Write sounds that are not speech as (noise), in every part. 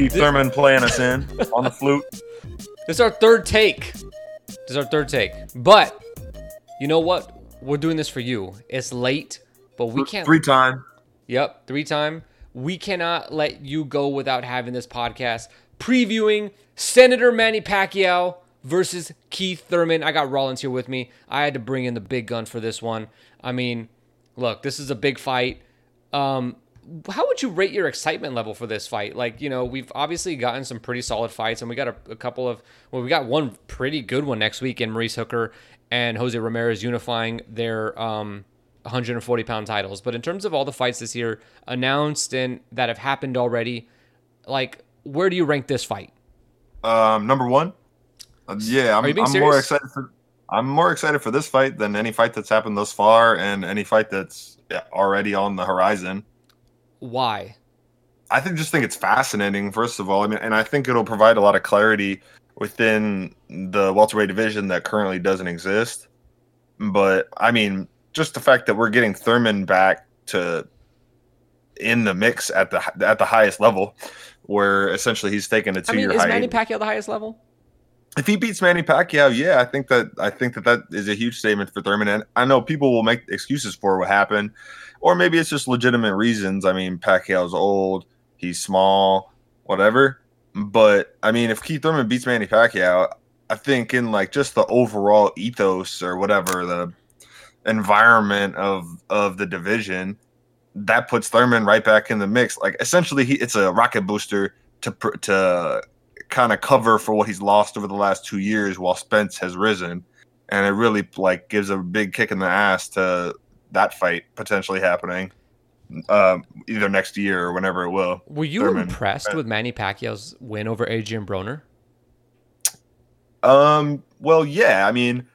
Keith Thurman playing us in (laughs) on the flute. This is our third take. This is our third take. But you know what? We're doing this for you. It's late, but we can't. Three time. Yep, three time. We cannot let you go without having this podcast previewing Senator Manny Pacquiao versus Keith Thurman. I got Rollins here with me. I had to bring in the big gun for this one. I mean, look, this is a big fight. Um, how would you rate your excitement level for this fight? Like, you know, we've obviously gotten some pretty solid fights, and we got a, a couple of, well, we got one pretty good one next week in Maurice Hooker and Jose Ramirez unifying their um, 140 pound titles. But in terms of all the fights this year announced and that have happened already, like, where do you rank this fight? Um, number one. Uh, yeah, I'm, I'm more excited for. I'm more excited for this fight than any fight that's happened thus far, and any fight that's already on the horizon. Why? I think just think it's fascinating. First of all, I mean, and I think it'll provide a lot of clarity within the welterweight division that currently doesn't exist. But I mean, just the fact that we're getting Thurman back to in the mix at the at the highest level, where essentially he's taken a two year. I mean, is Manny Pacquiao the highest level? If he beats Manny Pacquiao, yeah, I think that I think that that is a huge statement for Thurman. And I know people will make excuses for what happened, or maybe it's just legitimate reasons. I mean, Pacquiao's old, he's small, whatever. But I mean, if Keith Thurman beats Manny Pacquiao, I think in like just the overall ethos or whatever the environment of of the division, that puts Thurman right back in the mix. Like essentially, he it's a rocket booster to to kind of cover for what he's lost over the last two years, while Spence has risen, and it really like gives a big kick in the ass to that fight potentially happening. Um, either next year or whenever it will. Were you Thurman. impressed with Manny Pacquiao's win over Adrian Broner? Um. Well, yeah. I mean,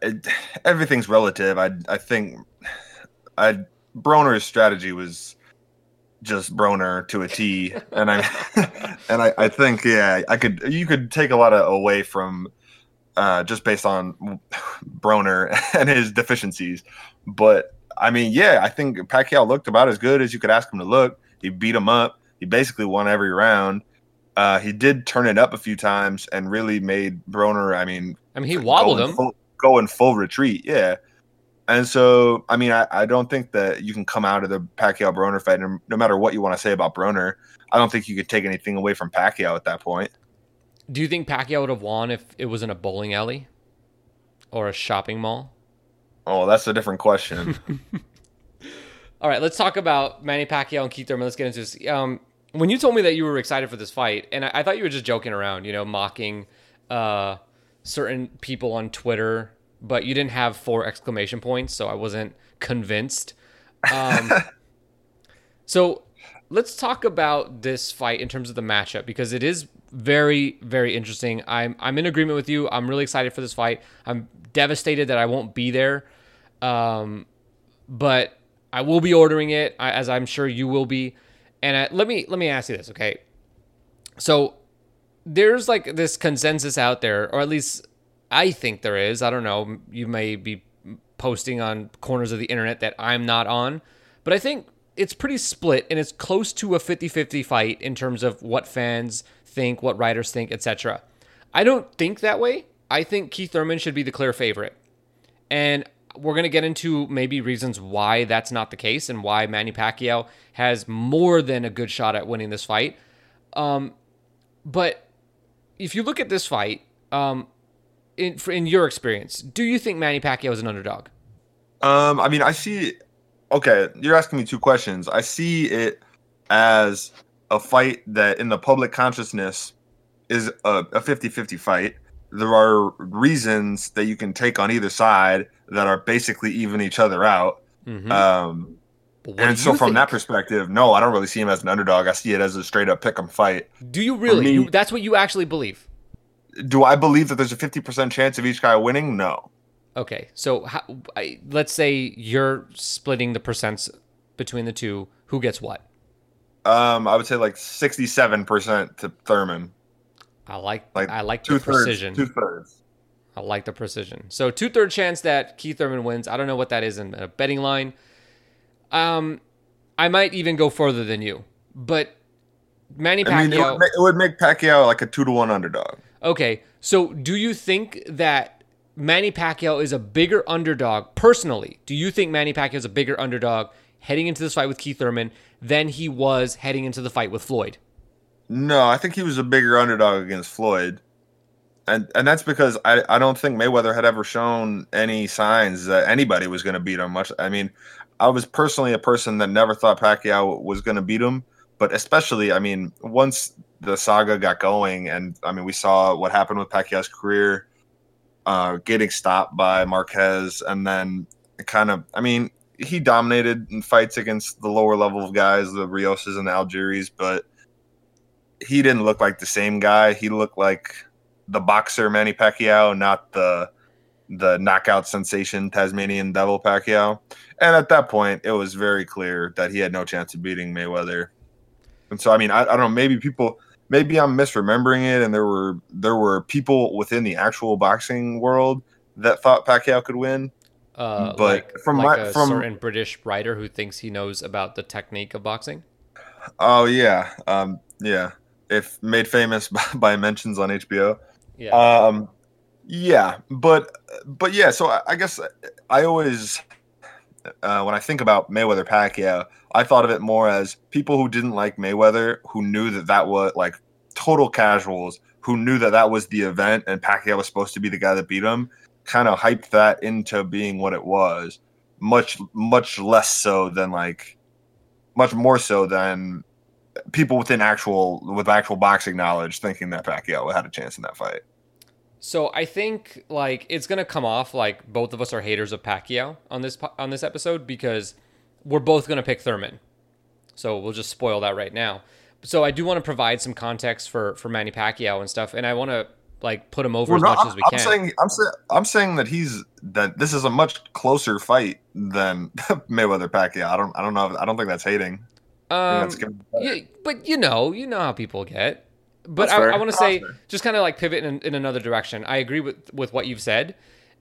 it, everything's relative. I I think (sighs) I Broner's strategy was just Broner to a T, and I (laughs) and I, I think yeah, I could you could take a lot of away from uh, just based on Broner (laughs) and his deficiencies, but I mean yeah, I think Pacquiao looked about as good as you could ask him to look. He beat him up. He basically won every round. Uh, he did turn it up a few times and really made Broner. I mean, I mean, he wobbled him. Full, go in full retreat. Yeah. And so, I mean, I, I don't think that you can come out of the Pacquiao Broner fight, no matter what you want to say about Broner, I don't think you could take anything away from Pacquiao at that point. Do you think Pacquiao would have won if it was in a bowling alley or a shopping mall? Oh, that's a different question. (laughs) All right, let's talk about Manny Pacquiao and Keith Thurman. Let's get into this. Um, when you told me that you were excited for this fight, and I, I thought you were just joking around, you know, mocking uh, certain people on Twitter, but you didn't have four exclamation points, so I wasn't convinced. Um, (laughs) so let's talk about this fight in terms of the matchup because it is very, very interesting. I'm I'm in agreement with you. I'm really excited for this fight. I'm devastated that I won't be there, um, but I will be ordering it, as I'm sure you will be. And I, let me let me ask you this, okay? So there's like this consensus out there, or at least I think there is. I don't know. You may be posting on corners of the internet that I'm not on, but I think it's pretty split and it's close to a 50-50 fight in terms of what fans think, what writers think, etc. I don't think that way. I think Keith Thurman should be the clear favorite. And we're going to get into maybe reasons why that's not the case and why Manny Pacquiao has more than a good shot at winning this fight. Um, but if you look at this fight, um, in in your experience, do you think Manny Pacquiao is an underdog? Um, I mean, I see. Okay, you're asking me two questions. I see it as a fight that, in the public consciousness, is a, a 50-50 fight. There are reasons that you can take on either side that are basically even each other out. Mm-hmm. Um, and so, from think? that perspective, no, I don't really see him as an underdog. I see it as a straight up pick 'em fight. Do you really? Me, you, that's what you actually believe? Do I believe that there's a 50% chance of each guy winning? No. Okay. So how, I, let's say you're splitting the percents between the two. Who gets what? Um, I would say like 67% to Thurman. I like like I like the precision. Two thirds. I like the precision. So two third chance that Keith Thurman wins. I don't know what that is in a betting line. Um, I might even go further than you, but Manny Pacquiao. I mean, it would, make, it would make Pacquiao like a two to one underdog. Okay, so do you think that Manny Pacquiao is a bigger underdog personally? Do you think Manny Pacquiao is a bigger underdog heading into this fight with Keith Thurman than he was heading into the fight with Floyd? No, I think he was a bigger underdog against Floyd. And and that's because I, I don't think Mayweather had ever shown any signs that anybody was going to beat him much. I mean, I was personally a person that never thought Pacquiao was going to beat him, but especially, I mean, once the saga got going, and I mean, we saw what happened with Pacquiao's career, uh, getting stopped by Marquez, and then kind of, I mean, he dominated in fights against the lower level of guys, the Rioses and the Algieris, but he didn't look like the same guy. He looked like the boxer Manny Pacquiao, not the the knockout sensation Tasmanian Devil Pacquiao. And at that point, it was very clear that he had no chance of beating Mayweather. And so, I mean, I, I don't know. Maybe people, maybe I'm misremembering it, and there were there were people within the actual boxing world that thought Pacquiao could win. Uh, But like, from like my- a from- certain British writer who thinks he knows about the technique of boxing. Oh yeah, um, yeah. If made famous (laughs) by, by mentions on HBO. Yeah. Um, yeah, but but yeah. So I, I guess I always, uh, when I think about Mayweather Pacquiao, I thought of it more as people who didn't like Mayweather, who knew that that was like total casuals, who knew that that was the event and Pacquiao was supposed to be the guy that beat him, kind of hyped that into being what it was. Much much less so than like, much more so than people within actual with actual boxing knowledge thinking that Pacquiao had a chance in that fight. So I think like it's gonna come off like both of us are haters of Pacquiao on this po- on this episode because we're both gonna pick Thurman. So we'll just spoil that right now. So I do want to provide some context for for Manny Pacquiao and stuff, and I want to like put him over as no, much I'm, as we I'm can. saying I'm saying I'm saying that he's that this is a much closer fight than (laughs) Mayweather Pacquiao. I don't I don't know. I don't think that's hating. Um, think that's gonna be better. yeah, but you know, you know how people get. But That's I. I want to say, fair. just kind of like pivot in, in another direction. I agree with with what you've said,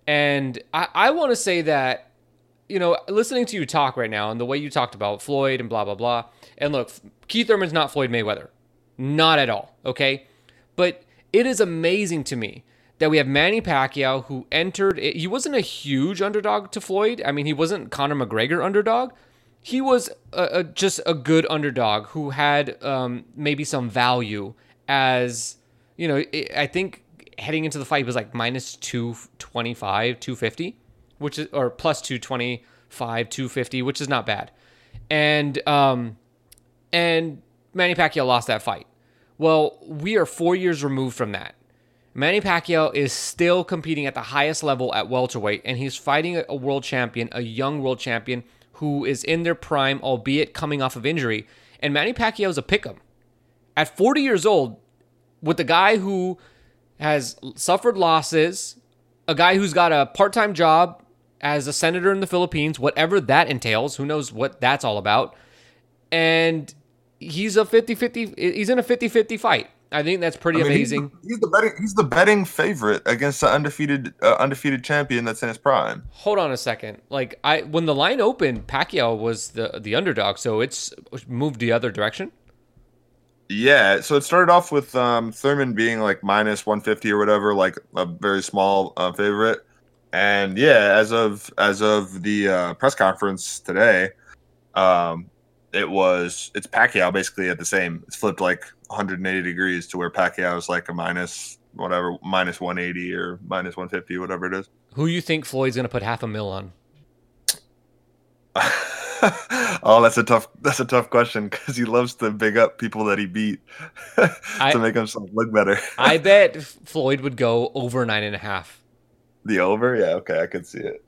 and I, I want to say that, you know, listening to you talk right now and the way you talked about Floyd and blah blah blah. And look, Keith Thurman's not Floyd Mayweather, not at all. Okay, but it is amazing to me that we have Manny Pacquiao who entered. He wasn't a huge underdog to Floyd. I mean, he wasn't Conor McGregor underdog he was a, a, just a good underdog who had um, maybe some value as you know i think heading into the fight was like minus 225 250 which is or plus 225 250 which is not bad and um and manny pacquiao lost that fight well we are four years removed from that Manny Pacquiao is still competing at the highest level at welterweight, and he's fighting a- world champion, a young world champion who is in their prime, albeit coming off of injury. And Manny Pacquiao is a pick'em. At 40 years old, with the guy who has suffered losses, a guy who's got a part-time job as a senator in the Philippines, whatever that entails, who knows what that's all about, and he's a 50-50 he's in a 50-50 fight. I think that's pretty I mean, he's the- amazing. He's the, betting he's the betting favorite against the undefeated uh, undefeated champion that's in his prime. Hold on a second. Like I when the line opened, Pacquiao was the the underdog, so it's moved the other direction. Yeah, so it started off with um, Thurman being like minus 150 or whatever, like a very small uh, favorite. And yeah, as of as of the uh, press conference today, um, it was it's Pacquiao basically at the same. It's flipped like 180 degrees to where Pacquiao is like a minus whatever minus 180 or minus 150 whatever it is. Who you think Floyd's gonna put half a mil on? (laughs) (laughs) oh, that's a tough that's a tough question because he loves to big up people that he beat (laughs) to I- make himself look better. (laughs) I bet Floyd would go over nine and a half. The over, yeah, okay, I could see it.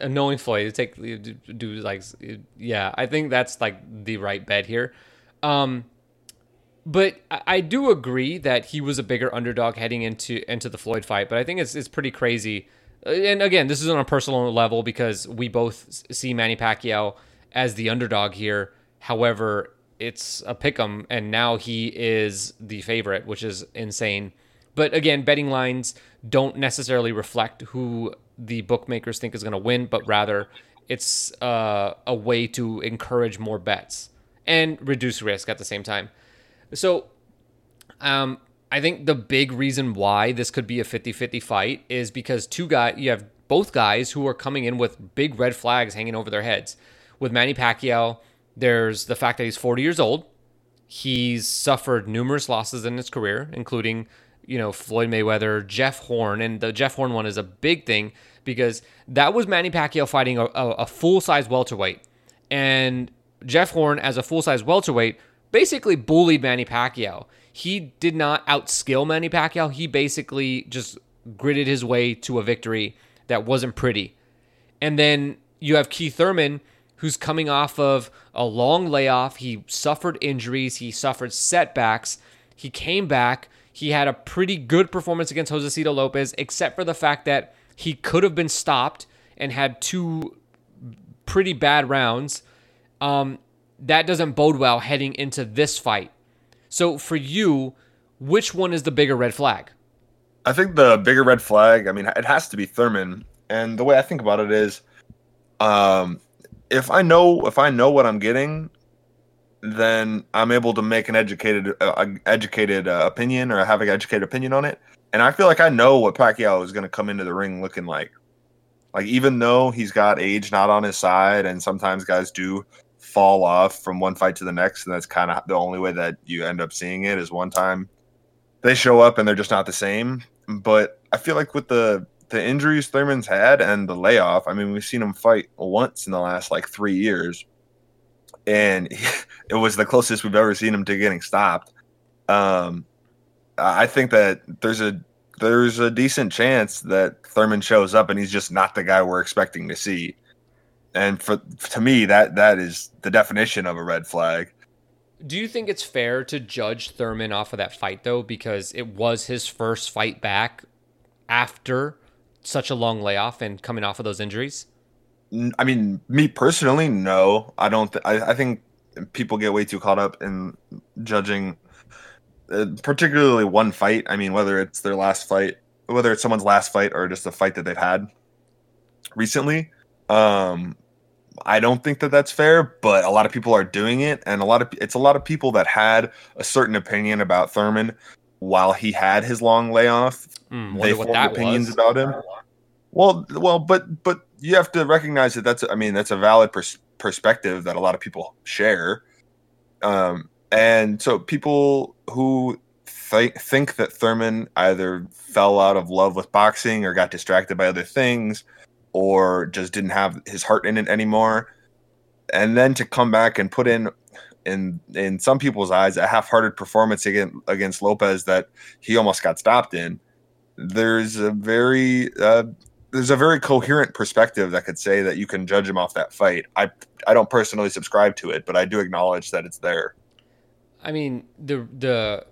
Uh, Knowing Floyd, it take do, do like yeah, I think that's like the right bet here. Um, but I, I do agree that he was a bigger underdog heading into into the Floyd fight. But I think it's it's pretty crazy. Uh, And again, this is on a personal level because we both see Manny Pacquiao as the underdog here. However, it's a pick'em, and now he is the favorite, which is insane. But again, betting lines don't necessarily reflect who the bookmakers think is going to win, but rather it's uh, a way to encourage more bets and reduce risk at the same time. So, um, I think the big reason why this could be a 50-50 fight is because two guys you have both guys who are coming in with big red flags hanging over their heads. With Manny Pacquiao, there's the fact that he's 40 years old. He's suffered numerous losses in his career, including, you know, Floyd Mayweather, Jeff Horn, and the Jeff Horn one is a big thing because that was Manny Pacquiao fighting a, a, a full size welterweight, and Jeff Horn as a full size welterweight basically bullied Manny Pacquiao. He did not outskill Manny Pacquiao. He basically just gritted his way to a victory that wasn't pretty. And then you have Keith Thurman, who's coming off of a long layoff. He suffered injuries, he suffered setbacks. He came back. He had a pretty good performance against Josesito Lopez, except for the fact that he could have been stopped and had two pretty bad rounds. Um, that doesn't bode well heading into this fight. So for you, which one is the bigger red flag? I think the bigger red flag, I mean, it has to be Thurman. And the way I think about it is, um, if I know if I know what I'm getting, then I'm able to make an educated uh, educated uh, opinion or have an educated opinion on it. And I feel like I know what Pacquiao is going to come into the ring looking like. Like even though he's got age not on his side, and sometimes guys do fall off from one fight to the next, and that's kind of the only way that you end up seeing it is one time they show up and they're just not the same. But I feel like with the the injuries Thurman's had and the layoff, I mean, we've seen him fight once in the last like three years, and (laughs) it was the closest we've ever seen him to getting stopped. Um, I think that there's a there's a decent chance that Thurman shows up and he's just not the guy we're expecting to see. And for to me, that that is the definition of a red flag. Do you think it's fair to judge Thurman off of that fight though, because it was his first fight back after such a long layoff and coming off of those injuries? I mean, me personally, no. I don't. Th- I, I think people get way too caught up in judging, uh, particularly one fight. I mean, whether it's their last fight, whether it's someone's last fight or just a fight that they've had recently. Um, I don't think that that's fair, but a lot of people are doing it, and a lot of it's a lot of people that had a certain opinion about Thurman while he had his long layoff. Mm, they formed opinions was. about him. Well, well, but but you have to recognize that that's I mean that's a valid pers- perspective that a lot of people share. Um, and so people who th- think that Thurman either fell out of love with boxing or got distracted by other things or just didn't have his heart in it anymore. And then to come back and put in in in some people's eyes a half-hearted performance against against Lopez that he almost got stopped in. There's a very uh, there's a very coherent perspective that could say that you can judge him off that fight. I I don't personally subscribe to it, but I do acknowledge that it's there. I mean, the the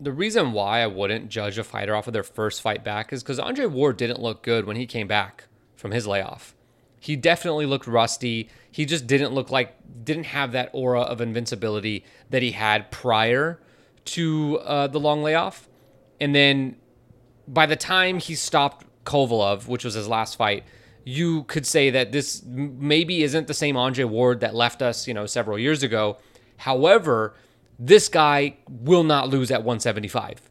the reason why I wouldn't judge a fighter off of their first fight back is because Andre Ward didn't look good when he came back from his layoff. He definitely looked rusty. He just didn't look like didn't have that aura of invincibility that he had prior to uh, the long layoff. And then by the time he stopped Kovalev, which was his last fight, you could say that this maybe isn't the same Andre Ward that left us, you know, several years ago. However, this guy will not lose at 175.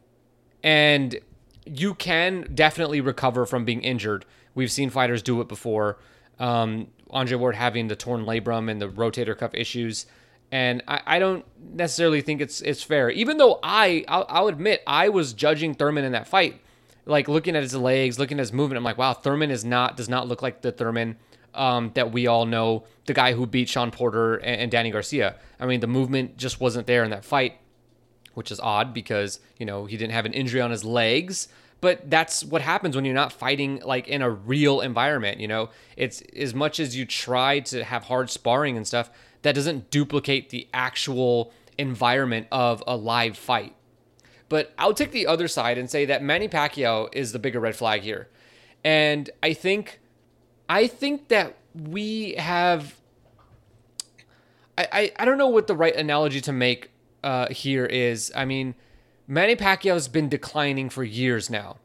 And you can definitely recover from being injured. We've seen fighters do it before. Um, Andre Ward having the torn labrum and the rotator cuff issues. And I, I don't necessarily think it's it's fair. Even though I, I'll, I'll admit, I was judging Thurman in that fight like looking at his legs, looking at his movement, I'm like, wow, Thurman is not does not look like the Thurman um, that we all know, the guy who beat Shawn Porter and, and, Danny Garcia. I mean, the movement just wasn't there in that fight, which is odd because you know he didn't have an injury on his legs. But that's what happens when you're not fighting like in a real environment. You know, it's as much as you try to have hard sparring and stuff, that doesn't duplicate the actual environment of a live fight. But I'll take the other side and say that Manny Pacquiao is the bigger red flag here. And I think I think that we have I, I, I don't know what the right analogy to make uh, here is. I mean, Manny Pacquiao's been declining for years now.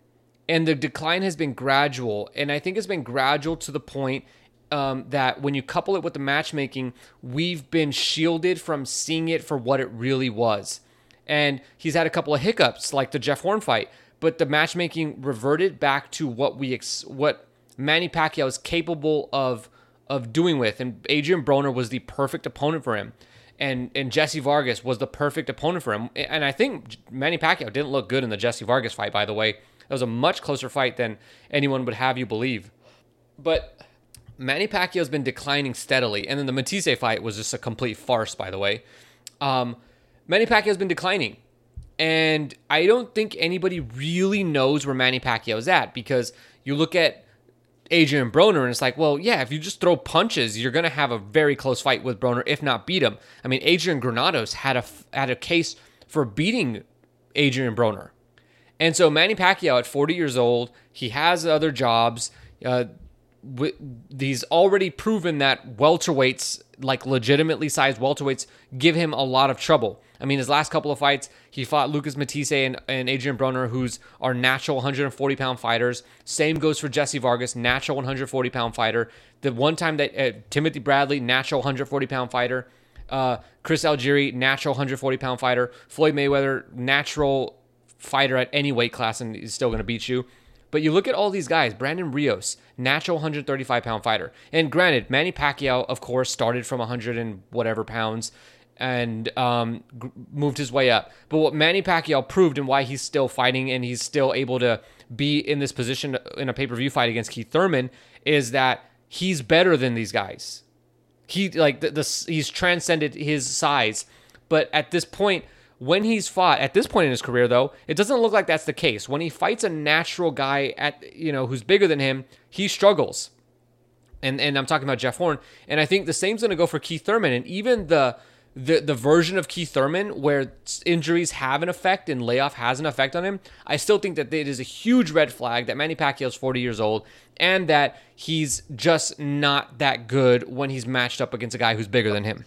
And the decline has been gradual. And I think it's been gradual to the point um, that when you couple it with the matchmaking, we've been shielded from seeing it for what it really was. And he's had a couple of hiccups, like the Jeff Horn fight, but the matchmaking reverted back to what we ex- what Manny Pacquiao is capable of of doing with. And Adrian Broner was the perfect opponent for him. And and Jesse Vargas was the perfect opponent for him. And I think Manny Pacquiao didn't look good in the Jesse Vargas fight, by the way. It was a much closer fight than anyone would have you believe. But Manny Pacquiao's been declining steadily. And then the Matthysse fight was just a complete farce, by the way. Um, Manny Pacquiao's been declining. And I don't think anybody really knows where Manny Pacquiao is at because you look at Adrian Broner, and it's like, well, yeah, if you just throw punches, you're going to have a very close fight with Broner, if not beat him. I mean, Adrian Granados had a had a case for beating Adrian Broner, and so Manny Pacquiao at 40 years old, he has other jobs. Uh, he's already proven that welterweights, like legitimately sized welterweights, give him a lot of trouble. I mean, his last couple of fights, he fought Lucas Matthysse and, and Adrian Broner, who's our natural 140 pound fighters. Same goes for Jesse Vargas, natural 140 pound fighter. The one time that uh, Timothy Bradley, natural 140 pound fighter. Uh, Chris Algieri, natural 140 pound fighter. Floyd Mayweather, natural fighter at any weight class, and he's still going to beat you. But you look at all these guys, Brandon Rios, natural 135 pound fighter. And granted, Manny Pacquiao, of course, started from 100 and whatever pounds and um, g- moved his way up. But what Manny Pacquiao proved and why he's still fighting and he's still able to be in this position in a pay per view fight against Keith Thurman is that he's better than these guys. He like the, the he's transcended his size, but at this point, when he's fought at this point in his career, though, it doesn't look like that's the case. When he fights a natural guy at you know who's bigger than him, he struggles. And and I'm talking about Jeff Horn, and I think the same's going to go for Keith Thurman, and even the the the version of Keith Thurman where injuries have an effect and layoff has an effect on him, I still think that it is a huge red flag that Manny Pacquiao is 40 years old and that he's just not that good when he's matched up against a guy who's bigger than him.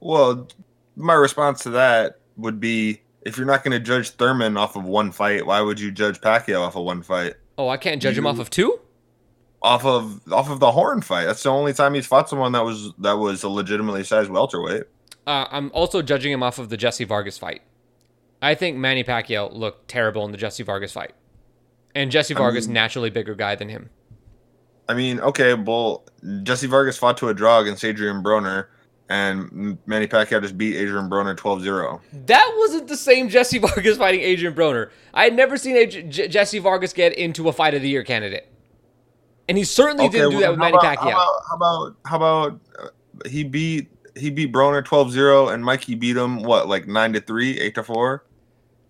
Well, my response to that would be if you're not going to judge Thurman off of one fight, why would you judge Pacquiao off of one fight? Oh, I can't judge you, him off of two? Off of off of the Horn fight. That's the only time he's fought someone that was that was a legitimately sized welterweight. Uh, I'm also judging him off of the Jesse Vargas fight. I think Manny Pacquiao looked terrible in the Jesse Vargas fight, and Jesse Vargas I mean, naturally bigger guy than him. I mean, okay, well, Jesse Vargas fought to a draw against Adrian Broner, and Manny Pacquiao just beat Adrian Broner 12-0. That wasn't the same Jesse (laughs) Vargas fighting Adrian Broner. I had never seen J- Jesse Vargas get into a fight of the year candidate, and he certainly okay, didn't do well, that with Manny about, Pacquiao. How about how about, how about uh, he beat he beat Broner 12-0 and Mikey beat him what like 9 to 3, 8 to 4?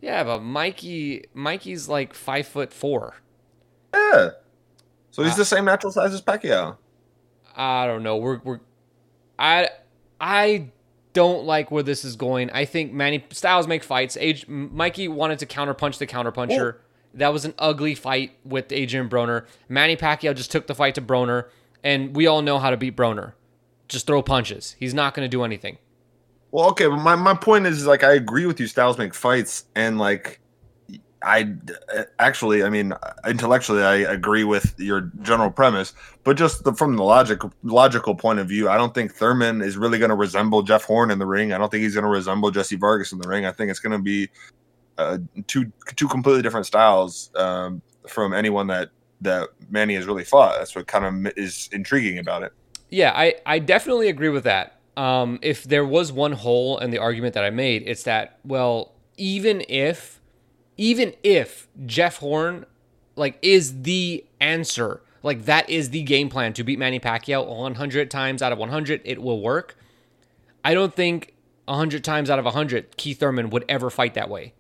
Yeah, but Mikey Mikey's like 5 foot 4. Yeah. So he's uh, the same natural size as Pacquiao. I don't know. We're we're I I don't like where this is going. I think Manny styles make fights. Age Mikey wanted to counterpunch the counterpuncher. That was an ugly fight with Adrian Broner. Manny Pacquiao just took the fight to Broner, and we all know how to beat Broner just throw punches. He's not going to do anything. Well, okay, but my, my point is like I agree with you. Styles make fights, and like I actually, I mean, intellectually, I agree with your general premise, but just the, from the logic logical point of view, I don't think Thurman is really going to resemble Jeff Horn in the ring. I don't think he's going to resemble Jesse Vargas in the ring. I think it's going to be uh, two two completely different styles um, from anyone that that Manny has really fought. That's what kind of is intriguing about it. Yeah, I, I definitely agree with that. Um, if there was one hole in the argument that I made, it's that, well, even if, even if Jeff Horn, like, is the answer, like, that is the game plan to beat Manny Pacquiao 100 times out of 100, it will work. I don't think 100 times out of 100 Keith Thurman would ever fight that way.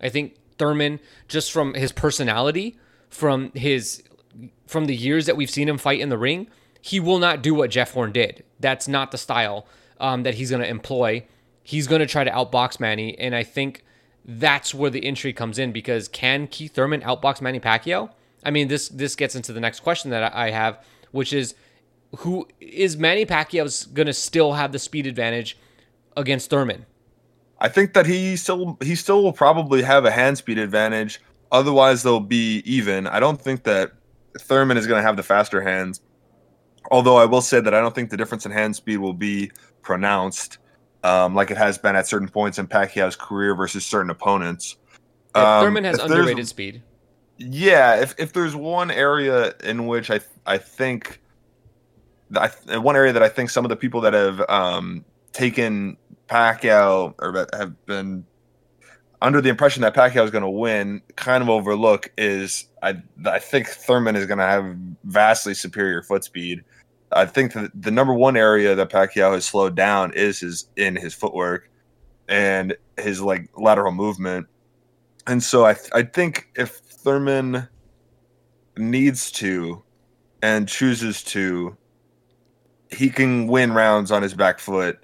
I think Thurman, just from his personality, from his, from the years that we've seen him fight in the ring, he will not do what Jeff Horn did. That's not the style um, that he's going to employ. He's going to try to outbox Manny, and I think that's where the intrigue comes in because can Keith Thurman outbox Manny Pacquiao? I mean, this this gets into the next question that I have, which is who is Manny Pacquiao's going to still have the speed advantage against Thurman? I think that he still he still will probably have a hand speed advantage. Otherwise, they'll be even. I don't think that Thurman is going to have the faster hands Although I will say that I don't think the difference in hand speed will be pronounced um, like it has been at certain points in Pacquiao's career versus certain opponents. Yeah, um, Thurman has underrated speed. Yeah, if, if there's one area in which I I think I, one area that I think some of the people that have um, taken Pacquiao or have been under the impression that Pacquiao is going to win kind of overlook is I I think Thurman is going to have vastly superior foot speed. I think that the number one area that Pacquiao has slowed down is his in his footwork and his like lateral movement. And so I I think if Thurman needs to and chooses to he can win rounds on his back foot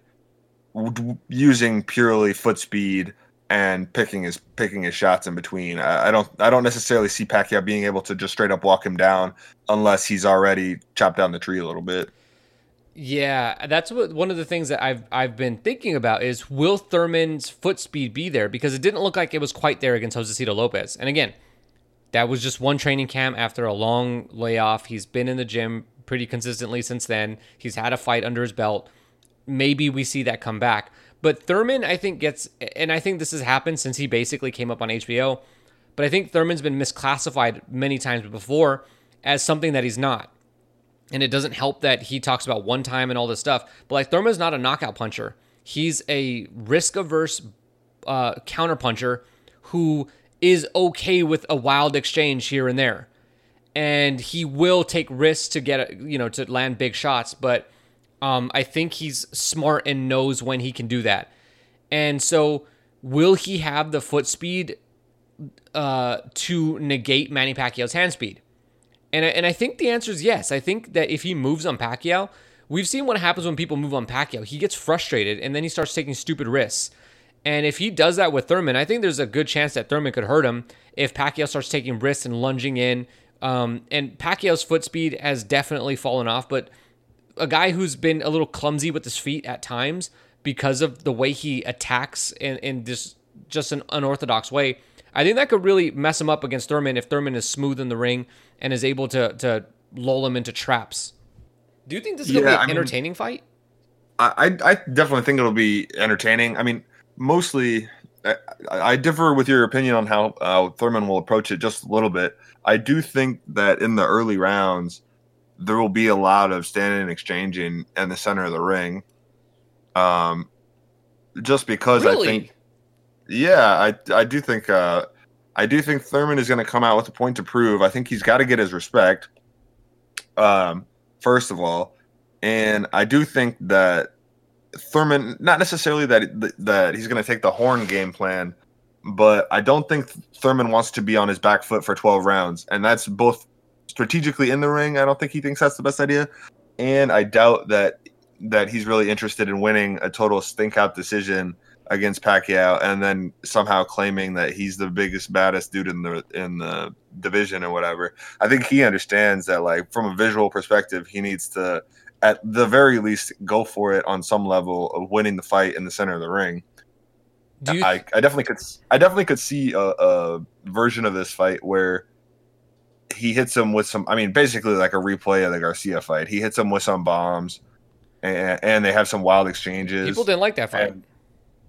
using purely foot speed and picking his picking his shots in between. I, I, don't I don't necessarily see Pacquiao being able to just straight up walk him down unless he's already chopped down the tree a little bit. Yeah, that's what one of the things that I've I've been thinking about is will Thurman's foot speed be there because it didn't look like it was quite there against Josesito Lopez. And again, that was just one training camp after a long layoff. He's been in the gym pretty consistently since then. He's had a fight under his belt. Maybe we see that come back. But Thurman, I think, gets, and I think this has happened since he basically came up on HBO, but I think Thurman's been misclassified many times before as something that he's not. And it doesn't help that he talks about one time and all this stuff. But like Thurman's not a knockout puncher. He's a risk averse uh, counter puncher who is okay with a wild exchange here and there and he will take risks to get you know to land big shots but um, i think he's smart and knows when he can do that. And so will he have the foot speed uh, to negate manny pacquiao's hand speed? And I, and I think the answer is yes. I think that if he moves on pacquiao we've seen what happens when people move on pacquiao. He gets frustrated and then he starts taking stupid risks. And if he does that with Thurman, I think there's a good chance that Thurman could hurt him if Pacquiao starts taking risks and lunging in. Um, and Pacquiao's foot speed has definitely fallen off, but a guy who's been a little clumsy with his feet at times because of the way he attacks in, in this just an unorthodox way, I think that could really mess him up against Thurman if Thurman is smooth in the ring and is able to to lull him into traps. Do you think this is yeah, gonna be an I entertaining mean, fight? I I definitely think it'll be entertaining. I mean, mostly I, I differ with your opinion on how uh, Thurman will approach it just a little bit. I do think that in the early rounds, there will be a lot of standing and exchanging in the center of the ring. Um, just because really? I think, yeah, I I do think uh, I do think Thurman is going to come out with a point to prove. I think he's got to get his respect. Um, first of all, and I do think that Thurman, not necessarily that that he's going to take the Horn game plan, but I don't think Thurman wants to be on his back foot for 12 rounds, and that's both strategically in the ring. I don't think he thinks that's the best idea, and I doubt that that he's really interested in winning a total stink out decision against Pacquiao, and then somehow claiming that he's the biggest, baddest dude in the in the division or whatever. I think he understands that, like from a visual perspective, he needs to at the very least go for it on some level of winning the fight in the center of the ring. Do you... I, I definitely could I definitely could see a, a version of this fight where he hits him with some I mean basically like a replay of the Garcia fight. He hits him with some bombs and, and they have some wild exchanges. People didn't like that fight. And,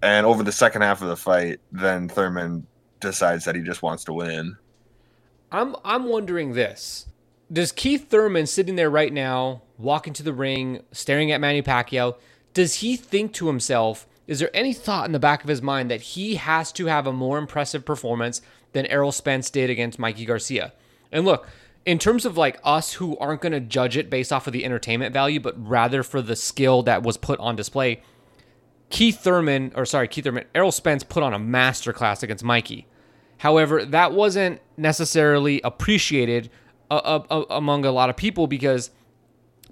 and over the second half of the fight, then Thurman decides that he just wants to win. I'm I'm wondering this. Does Keith Thurman sitting there right now walking to the ring, staring at Manny Pacquiao, does he think to himself, is there any thought in the back of his mind that he has to have a more impressive performance than Errol Spence did against Mikey Garcia? And look, in terms of like us who aren't going to judge it based off of the entertainment value, but rather for the skill that was put on display, Keith Thurman, or sorry, Keith Thurman, Errol Spence put on a masterclass against Mikey. However, that wasn't necessarily appreciated uh, uh, uh among a lot of people because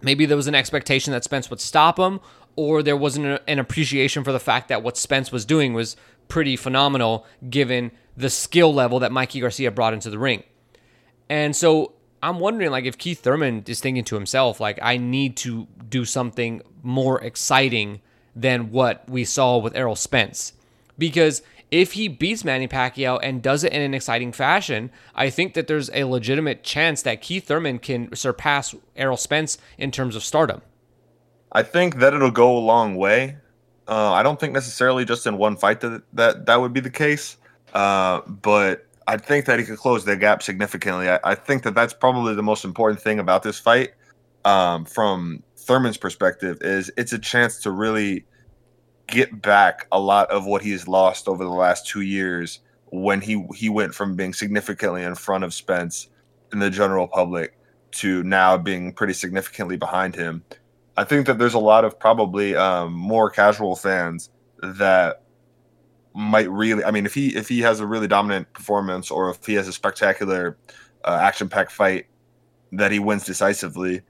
Maybe there was an expectation that Spence would stop him, or there wasn't an appreciation for the fact that what Spence was doing was pretty phenomenal given the skill level that Mikey Garcia brought into the ring. And so I'm wondering like if Keith Thurman is thinking to himself like I need to do something more exciting than what we saw with Errol Spence. Because if he beats Manny Pacquiao and does it in an exciting fashion, I think that there's a legitimate chance that Keith Thurman can surpass Errol Spence in terms of stardom. I think that it'll go a long way. Uh, I don't think necessarily just in one fight that that, that would be the case, uh, but I think that he could close the gap significantly. I, I, think that that's probably the most important thing about this fight um, from Thurman's perspective is it's a chance to really get back a lot of what he's lost over the last two years when he he went from being significantly in front of Spence in the general public to now being pretty significantly behind him. I think that there's a lot of probably um, more casual fans that might really. I mean, if he if he has a really dominant performance or if he has a spectacular uh, action-packed fight that he wins decisively,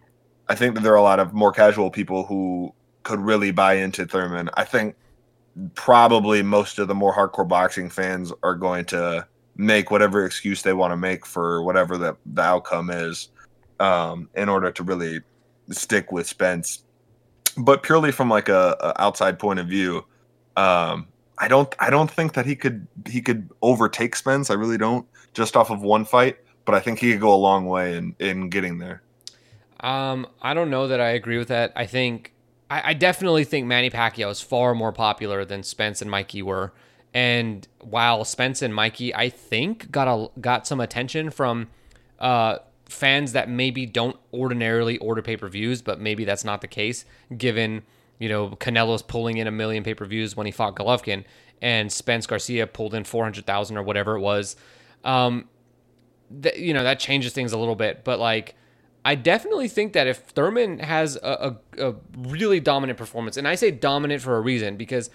I think that there are a lot of more casual people who could really buy into Thurman. I think probably most of the more hardcore boxing fans are going to make whatever excuse they want to make for whatever the, the outcome is um, in order to really stick with Spence. But purely from like a, a outside point of view, um, I don't I don't think that he could he could overtake Spence. I really don't just off of one fight, but I think he could go a long way in in getting there. Um, I don't know that I agree with that. I think I, I definitely think Manny Pacquiao is far more popular than Spence and Mikey were. And while Spence and Mikey, I think, got a got some attention from uh, fans that maybe don't ordinarily order pay per views, but maybe that's not the case given you know Canelo's pulling in a million pay per views when he fought Golovkin, and Spence Garcia pulled in four hundred thousand or whatever it was. Um, th- you know that changes things a little bit, but like I definitely think that if Thurman has a, a, a, really dominant performance, and I say dominant for a reason because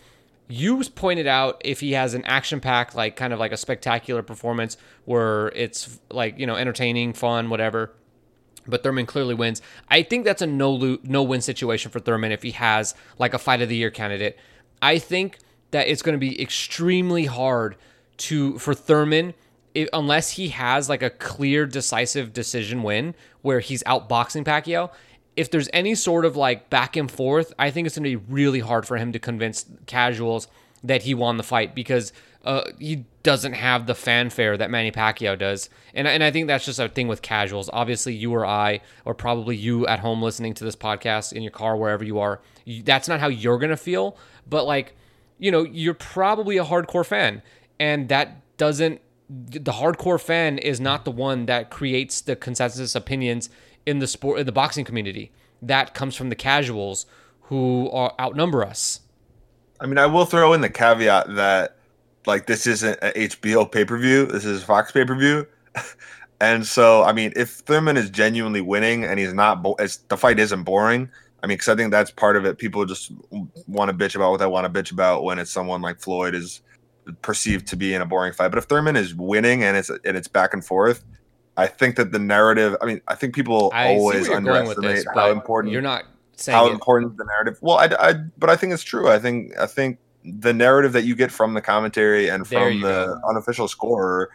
you pointed out if he has an action pack, like kind of like a spectacular performance where it's like, you know, entertaining, fun, whatever. But Thurman clearly wins. I think that's a no lo- no win situation for Thurman if he has like a fight of the year candidate. I think that it's going to be extremely hard to for Thurman it, unless he has like a clear, decisive decision win where he's outboxing Pacquiao, if there's any sort of like back and forth, I think it's going to be really hard for him to convince casuals that he won the fight because uh, he doesn't have the fanfare that Manny Pacquiao does. And, and I think that's just a thing with casuals. Obviously, you or I, or probably you at home listening to this podcast in your car, wherever you are, you, that's not how you're going to feel. But like, you know, you're probably a hardcore fan. And that doesn't the hardcore fan is not the one that creates the consensus opinions in the sport in the boxing community. That comes from the casuals who are outnumber us. I mean, I will throw in the caveat that like this isn't an HBO pay per view. This is Fox pay per view. (laughs) and so, I mean, if Thurman is genuinely winning and he's not, bo- the fight isn't boring. I mean, because I think that's part of it. People just want to bitch about what they want to bitch about when it's someone like Floyd is perceived to be in a boring fight. But if Thurman is winning and it's and it's back and forth, I think that the narrative. I mean, I think people I always underestimate this, how important you're not saying how it. important the narrative. Well, I, I, but I think it's true. I think I think the narrative that you get from the commentary and from the go. unofficial scorer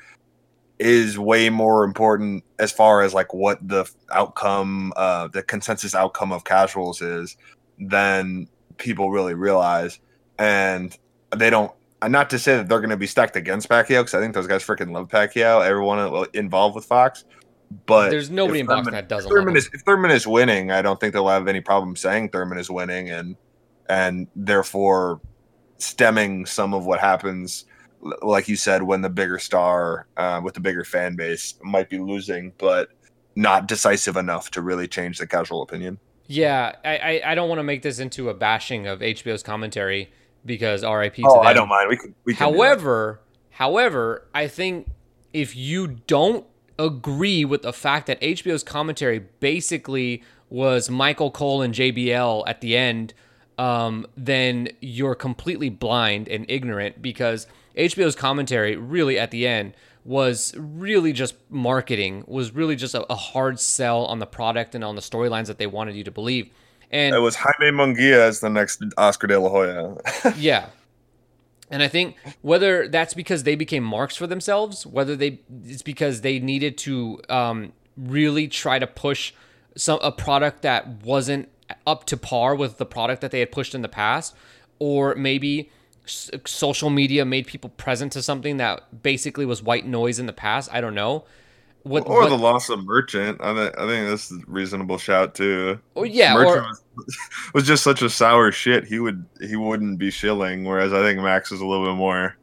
is way more important as far as like what the outcome, uh, the consensus outcome of casuals is than people really realize, and they don't not to say that they're going to be stacked against Pacquiao because I think those guys freaking love Pacquiao. Everyone involved with Fox, but there's nobody in boxing that doesn't. Thurman is, if Thurman is winning, I don't think they'll have any problem saying Thurman is winning, and and therefore stemming some of what happens, like you said, when the bigger star uh, with the bigger fan base might be losing, but not decisive enough to really change the casual opinion. Yeah, I, I, I don't want to make this into a bashing of HBO's commentary because RIP to oh, them. I don't mind. We can. We can however, however, I think if you don't agree with the fact that HBO's commentary basically was Michael Cole and JBL at the end, um, then you're completely blind and ignorant because HBO's commentary really at the end was really just marketing, was really just a, a hard sell on the product and on the storylines that they wanted you to believe. And it was Jaime Munguia as the next Oscar De La Hoya. (laughs) yeah. And I think whether that's because they became marks for themselves, whether they it's because they needed to um, really try to push some a product that wasn't up to par with the product that they had pushed in the past, or maybe social media made people present to something that basically was white noise in the past. I don't know. What, or what, the loss of Merchant. I think I think that's a reasonable shout too. Oh yeah, Merchant or, was, (laughs) was, just such a sour shit. He would he wouldn't be shilling, whereas I think Max is a little bit more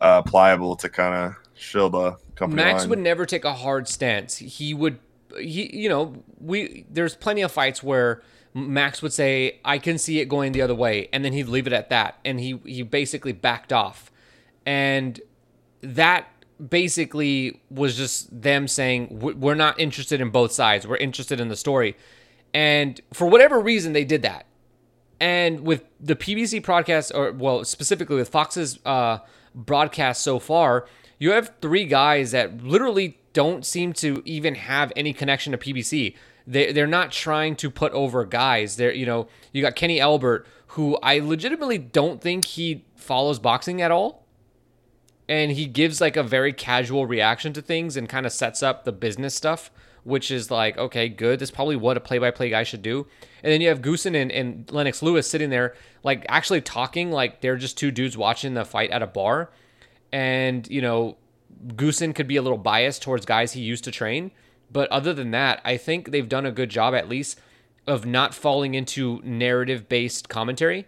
uh, pliable to kind of shill the company. Max line. would never take a hard stance. He would he you know we there's plenty of fights where Max would say I can see it going the other way, and then he'd leave it at that, and he he basically backed off, and that basically was just them saying we're not interested in both sides. We're interested in the story. And for whatever reason they did that. And with the pbc broadcast or well specifically with fox's uh, broadcast so far you have three guys that literally don't seem to even have any connection to pbc they, they're not trying to put over guys. They're you know you got kenny albert who i legitimately don't think he follows boxing at all. And he gives like a very casual reaction to things and kind of sets up the business stuff which is like okay good. That's probably what a play-by-play guy should do. And then you have goossen and, and lennox lewis sitting there like actually talking like they're just two dudes watching the fight at a bar. And you know goossen could be a little biased towards guys he used to train but other than that i think they've done a good job at least of not falling into narrative based commentary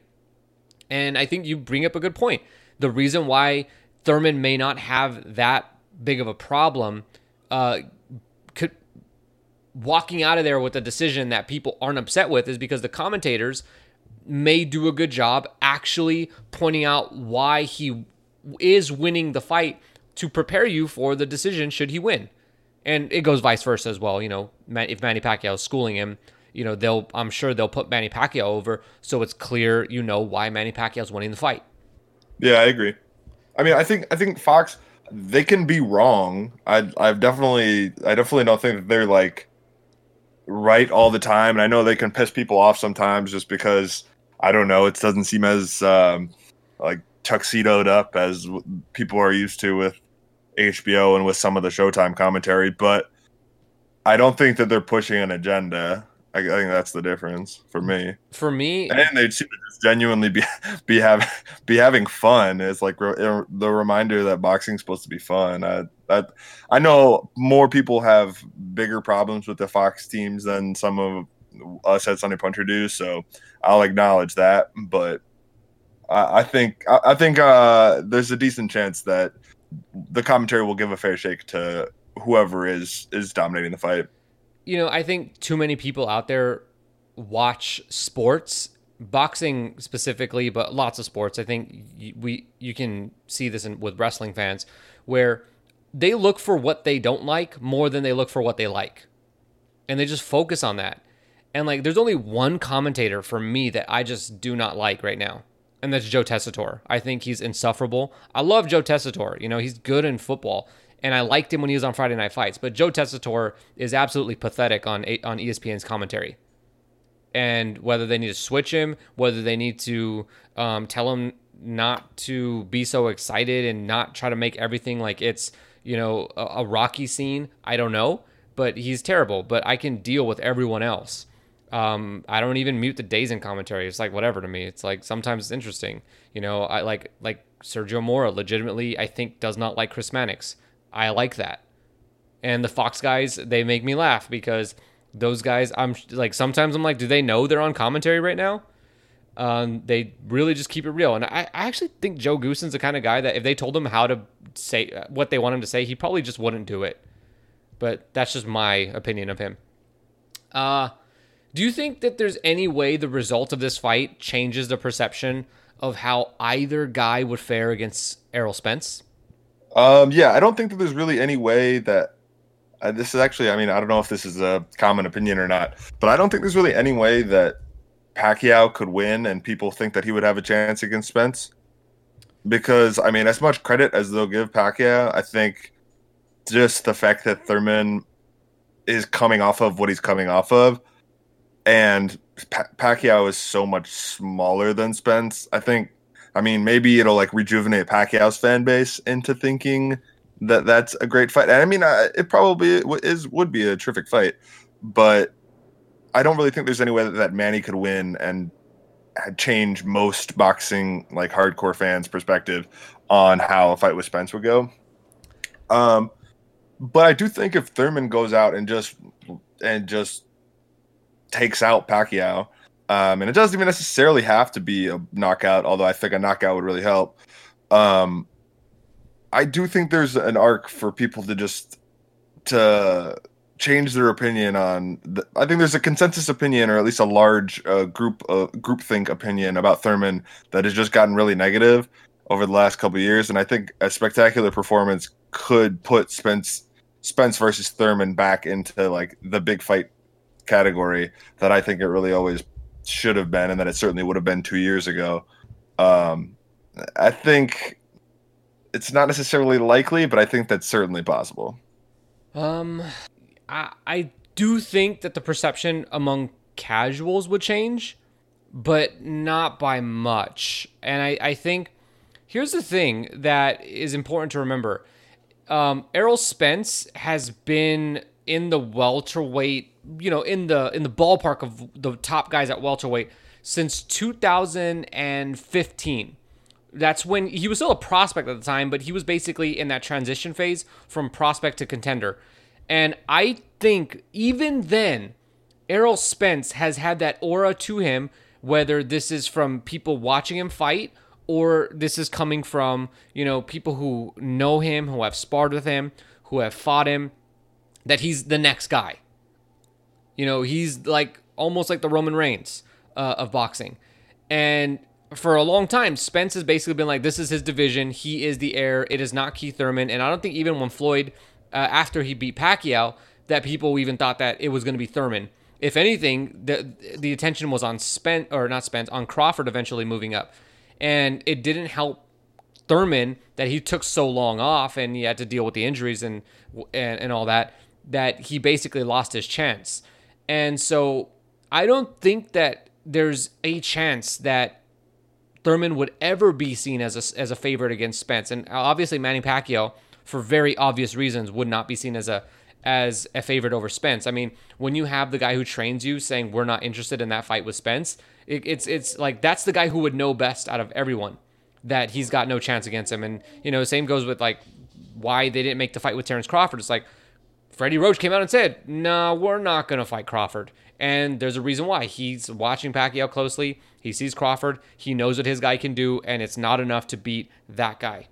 and i think you bring up a good point the reason why Thurman may not have that big of a problem. Uh, could walking out of there with a decision that people aren't upset with is because the commentators may do a good job actually pointing out why he is winning the fight to prepare you for the decision should he win. And it goes vice versa as well. You know, if Manny Pacquiao is schooling him, you know, they'll I'm sure they'll put Manny Pacquiao over so it's clear you know why Manny Pacquiao is winning the fight. Yeah, I agree. I mean, I think I think Fox they can be wrong. I I've definitely I definitely don't think that they're like right all the time, and I know they can piss people off sometimes just because I don't know. It doesn't seem as um, like tuxedoed up as people are used to with HBO and with some of the Showtime commentary, but I don't think that they're pushing an agenda. I, I think that's the difference for me. For me, and they seem to just genuinely be (laughs) be having be having fun. It's like re- the reminder that boxing's supposed to be fun. I that I know more people have bigger problems with the Fox teams than some of us at Sunday Puncher do. So I'll acknowledge that, but I, I think I, I think uh, there's a decent chance that the commentary will give a fair shake to whoever is is dominating the fight you know, I think too many people out there watch sports, boxing specifically, but lots of sports. I think we you can see this in, with wrestling fans where they look for what they don't like more than they look for what they like. And they just focus on that. And like there's only one commentator for me that I just do not like right now. And that's Joe Tessitore. I think he's insufferable. I love Joe Tessitore. You know, he's good in football and I liked him when he was on Friday Night Fights. But Joe Tessitore is absolutely pathetic on on ESPN's commentary. And whether they need to switch him, whether they need to um, tell him not to be so excited and not try to make everything like it's you know a, a rocky scene, I don't know. But he's terrible. But I can deal with everyone else. Um, I don't even mute the DAZN commentary. It's like whatever to me. It's like sometimes it's interesting. You know, I like like Sergio Mora legitimately I think does not like Chris Mannix. I like that. And the Fox guys, they make me laugh because those guys, I'm like, sometimes I'm like, do they know they're on commentary right now? Um, they really just keep it real. And I, I actually think Joe Goossen's the kind of guy that if they told him how to say what they want him to say, he probably just wouldn't do it. But that's just my opinion of him. Uh, do you think that there's any way the result of this fight changes the perception of how either guy would fare against Errol Spence? Um, yeah, I don't think that there's really any way that uh, this is actually. I mean, I don't know if this is a common opinion or not, but I don't think there's really any way that Pacquiao could win and people think that he would have a chance against Spence. Because I mean, as much credit as they'll give Pacquiao, I think just the fact that Thurman is coming off of what he's coming off of, and pa- Pacquiao is so much smaller than Spence. I think I mean, maybe it'll like rejuvenate Pacquiao's fan base into thinking that that's a great fight. And I mean, uh, it probably is would be a terrific fight, but I don't really think there's any way that, that Manny could win and change most boxing like hardcore fans' perspective on how a fight with Spence would go. Um, but I do think if Thurman goes out and just and just takes out Pacquiao, um, and it doesn't even necessarily have to be a knockout, although I think a knockout would really help. Um, I do think there's an arc for people to just to change their opinion on. The, I think there's a consensus opinion, or at least a large uh, group uh, groupthink opinion about Thurman that has just gotten really negative over the last couple years, and I think a spectacular performance could put Spence Spence versus Thurman back into like the big fight category that I think it really always should have been, and that it certainly would have been two years ago. Um, I think it's not necessarily likely, but I think that's certainly possible. Um, I I do think that the perception among casuals would change, but not by much. And I, I think here's the thing that is important to remember. Um, Errol Spence has been in the welterweight, you know, in the in the ballpark of the top guys at welterweight since 2015. That's when he was still a prospect at the time, but he was basically in that transition phase from prospect to contender. And I think even then, Errol Spence has had that aura to him, whether this is from people watching him fight or this is coming from, you know, people who know him, who have sparred with him, who have fought him, that he's the next guy. You know, he's like almost like the Roman Reigns uh, of boxing. And for a long time, Spence has basically been like, this is his division. He is the heir. It is not Keith Thurman. And I don't think even when Floyd, uh, after he beat Pacquiao, that people even thought that it was going to be Thurman. If anything, the the attention was on Spence or not Spence on Crawford eventually moving up, and it didn't help Thurman that he took so long off and he had to deal with the injuries and and, and all that that he basically lost his chance. And so I don't think that there's a chance that Thurman would ever be seen as a, as a favorite against Spence. And obviously Manny Pacquiao, for very obvious reasons, would not be seen as a as a favorite over Spence. I mean, when you have the guy who trains you saying we're not interested in that fight with Spence, it, it's it's like that's the guy who would know best out of everyone that he's got no chance against him. And you know, same goes with like why they didn't make the fight with Terrence Crawford. It's like Freddie Roach came out and said, "No, we're not going to fight Crawford." And there's a reason why. He's watching Pacquiao closely. He sees Crawford. He knows what his guy can do, and it's not enough to beat that guy.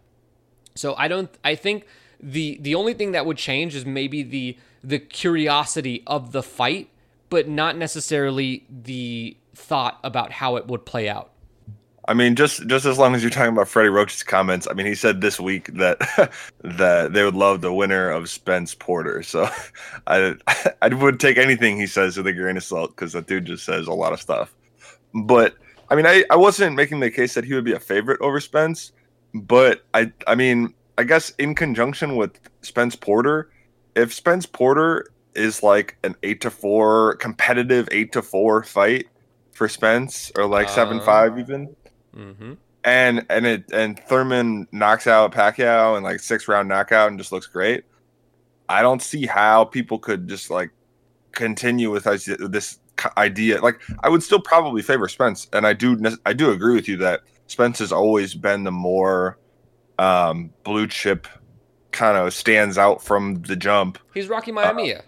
So I don't. I think the the only thing that would change is maybe the the curiosity of the fight, but not necessarily the thought about how it would play out. I mean, just just as long as you're talking about Freddie Roach's comments, I mean, he said this week that (laughs) that they would love the winner of Spence Porter. So (laughs) I (laughs) I would take anything he says with a grain of salt because that dude just says a lot of stuff. But I mean, I, I wasn't making the case that he would be a favorite over Spence, but I I mean, I guess in conjunction with Spence Porter, if Spence Porter is like an eight to four competitive eight to four fight for Spence or like uh, seven five even Mm-hmm. And and it and Thurman knocks out Pacquiao in like six round knockout and just looks great. I don't see how people could just like continue with this idea. Like I would still probably favor Spence, and I do I do agree with you that Spence has always been the more um, blue chip kind of stands out from the jump. He's Rocky Miami. Uh,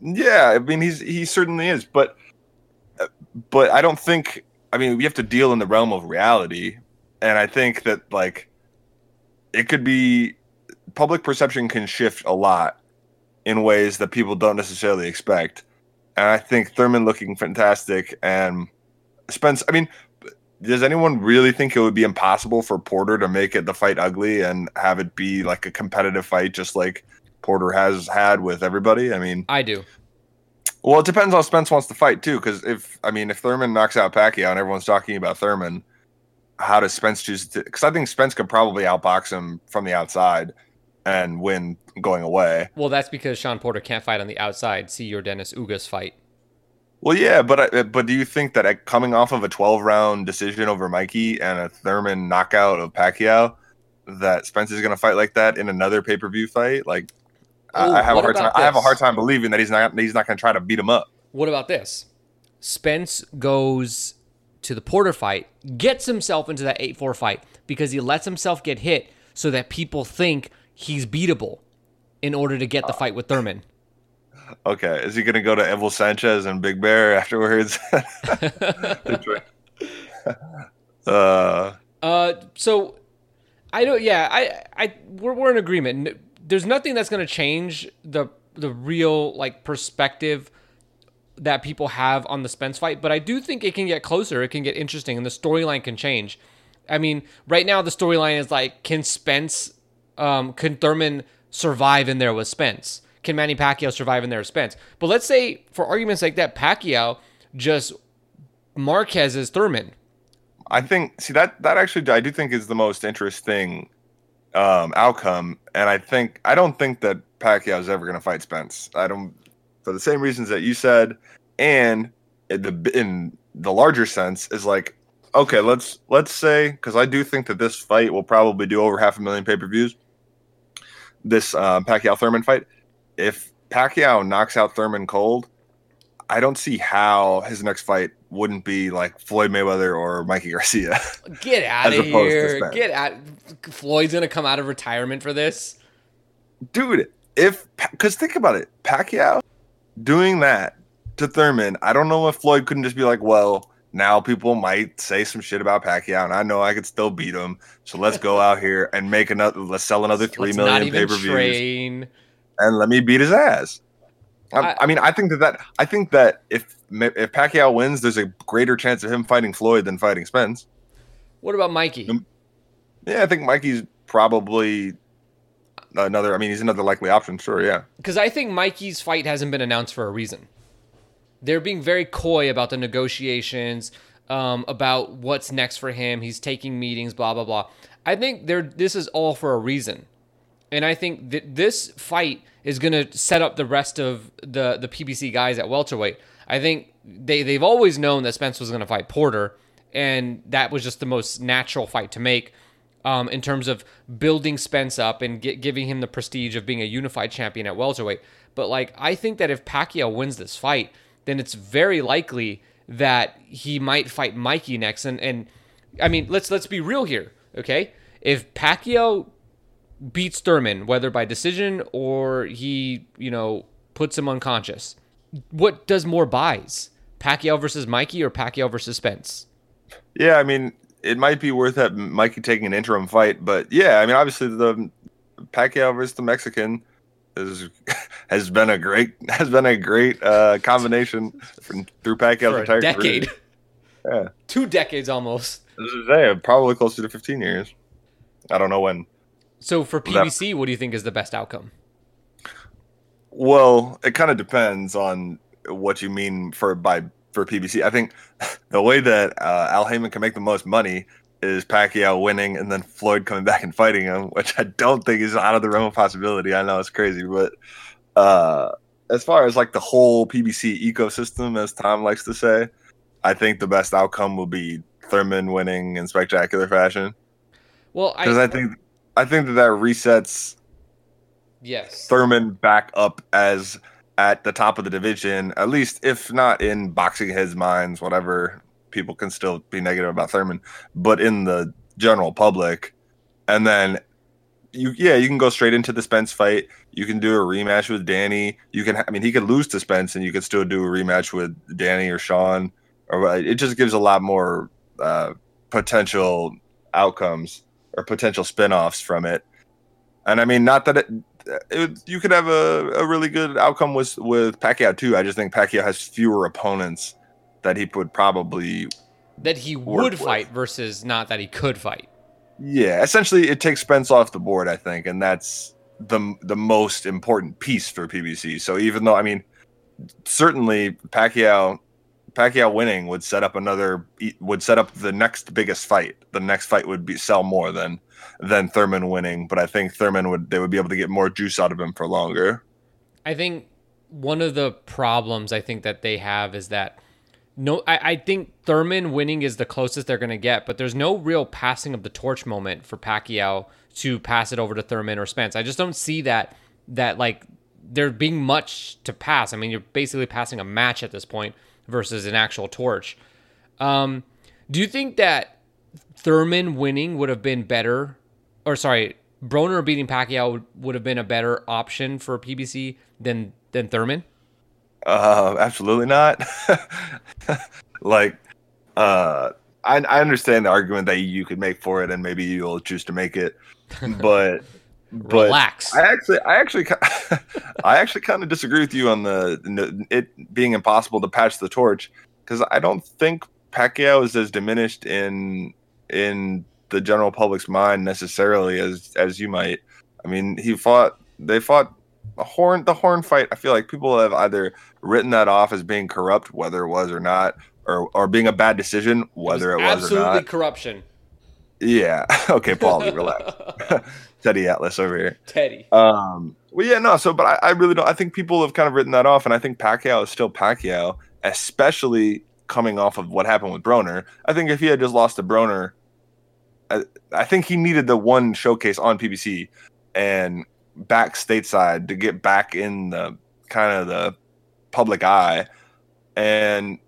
yeah, I mean he's he certainly is, but uh, but I don't think I mean, we have to deal in the realm of reality, and I think that like it could be public perception can shift a lot in ways that people don't necessarily expect. And I think Thurman looking fantastic and Spence. I mean, does anyone really think it would be impossible for Porter to make it the fight ugly and have it be like a competitive fight, just like Porter has had with everybody? I mean, I do. Well, it depends on Spence wants to fight too. Because if I mean, if Thurman knocks out Pacquiao and everyone's talking about Thurman, how does Spence choose to? Because I think Spence could probably outbox him from the outside and win going away. Well, that's because Shawn Porter can't fight on the outside. See Yordenis Ugas fight. Well, yeah, but uh, but do you think that coming off of a 12 round decision over Mikey and a Thurman knockout of Pacquiao, that Spence is going to fight like that in another pay per view fight? Like, Ooh, I have a hard time. This? I have a hard time believing that he's not he's not going to try to beat him up. What about this? Spence goes to the Porter fight, gets himself into that 8 4 fight because he lets himself get hit so that people think he's beatable in order to get the fight with Thurman. Okay, is he going to go to Abel Sanchez and Big Bear afterwards? (laughs) uh, uh, so I don't. Yeah, I, I, we're, we're in agreement. There's nothing that's going to change the the real like perspective that people have on the Spence fight, but I do think it can get closer. It can get interesting, and the storyline can change. I mean, right now the storyline is like, can Spence, um, can Thurman survive in there with Spence? Can Manny Pacquiao survive in there with Spence? But let's say, for arguments like that, Pacquiao just Marquez's Thurman. I think see that that actually I do think is the most interesting um, outcome, and I think I don't think that Pacquiao is ever going to fight Spence. I don't for the same reasons that you said, and in the in the larger sense is like okay, let's let's say because I do think that this fight will probably do over half a million pay per views. This uh, Pacquiao Thurman fight, if Pacquiao knocks out Thurman cold, I don't see how his next fight wouldn't be like Floyd Mayweather or Mikey Garcia. (laughs) Get (laughs) out of here! Get out! Floyd's gonna come out of retirement for this, dude. If because think about it, Pacquiao doing that to Thurman, I don't know if Floyd couldn't just be like, well, now people might say some shit about Pacquiao, and I know I could still beat him. So let's go (laughs) out here and make another. Let's sell another three let's million pay per views, and let me beat his ass. I, I, mean, I think that that I think that if if Pacquiao wins, there's a greater chance of him fighting Floyd than fighting Spence. What about Mikey? Yeah, I think Mikey's probably another. I mean, he's another likely option. Sure, yeah. Because I think Mikey's fight hasn't been announced for a reason. They're being very coy about the negotiations, um, about what's next for him. He's taking meetings, blah blah blah. I think they're this is all for a reason, and I think that this fight is going to set up the rest of the the PBC guys at welterweight. I think they they've always known that Spence was going to fight Porter, and that was just the most natural fight to make um, in terms of building Spence up and get, giving him the prestige of being a unified champion at welterweight. But like, I think that if Pacquiao wins this fight, then it's very likely that he might fight Mikey next. And and I mean, let's let's be real here, okay? If Pacquiao beats Thurman, whether by decision or he, you know, puts him unconscious, what does more buys? Pacquiao versus Mikey or Pacquiao versus Spence? Yeah, I mean, it might be worth that Mikey taking an interim fight, but yeah, I mean, obviously the Pacquiao versus the Mexican is (laughs) has been a great (laughs) has been a great uh, combination from, through Pacquiao's For entire decade. Career. Yeah, two decades almost. Say, probably closer to fifteen years. I don't know when. So for PBC, that, what do you think is the best outcome? Well, it kind of depends on what you mean for by for PBC. I think (laughs) the way that uh, Al Haymon can make the most money is Pacquiao winning and then Floyd coming back and fighting him, (laughs) which I don't think is out of the realm of possibility. I know it's crazy, but uh, as far as like the whole PBC ecosystem, as Tom likes to say, I think the best outcome will be Thurman winning in spectacular fashion. Well, because I, I think I think that that resets yes Thurman back up as at the top of the division, at least if not in boxing heads' minds, whatever people can still be negative about Thurman, but in the general public. And then you yeah, you can go straight into the Spence fight. You can do a rematch with Danny. You can I mean he could lose to Spence and you could still do a rematch with Danny or Shawn. Or it just gives a lot more uh, potential outcomes or potential spin-offs from it. And I mean not that it it, you could have a, a really good outcome with with Pacquiao too. I just think Pacquiao has fewer opponents that he would probably that he would fight with. versus not that he could fight. Yeah, essentially, it takes Spence off the board, I think, and that's the the most important piece for PBC. So even though I mean, certainly Pacquiao Pacquiao winning would set up another would set up the next biggest fight. The next fight would be sell more than than Thurman winning, but I think Thurman would they would be able to get more juice out of him for longer. I think one of the problems I think that they have is that no I, I think Thurman winning is the closest they're gonna get, but there's no real passing of the torch moment for Pacquiao to pass it over to Thurman or Spence. I just don't see that that like there being much to pass. I mean, you're basically passing a match at this point versus an actual torch. Um, Do you think that Thurman winning would have been better, or sorry, Broner beating Pacquiao would, would have been a better option for PBC than than Thurman? Uh, absolutely not. (laughs) like, uh, I, I understand the argument that you could make for it, and maybe you'll choose to make it, (laughs) but. But Relax. I actually, I actually, (laughs) I actually kind of disagree with you on the it being impossible to patch the torch because I don't think Pacquiao is as diminished in in the general public's mind necessarily as as you might. I mean, he fought. They fought a horn. The horn fight. I feel like people have either written that off as being corrupt, whether it was or not, or or being a bad decision, whether it was, or absolutely not. corruption. Yeah. (laughs) okay, Paul, relax. (laughs) Teddy Atlas over here. Teddy. Um, well, yeah, no. So, but I, I really don't. I think people have kind of written that off, and I think Pacquiao is still Pacquiao, especially coming off of what happened with Broner. I think if he had just lost to Broner, I, I think he needed the one showcase on PBC and back stateside to get back in the kind of the public eye. And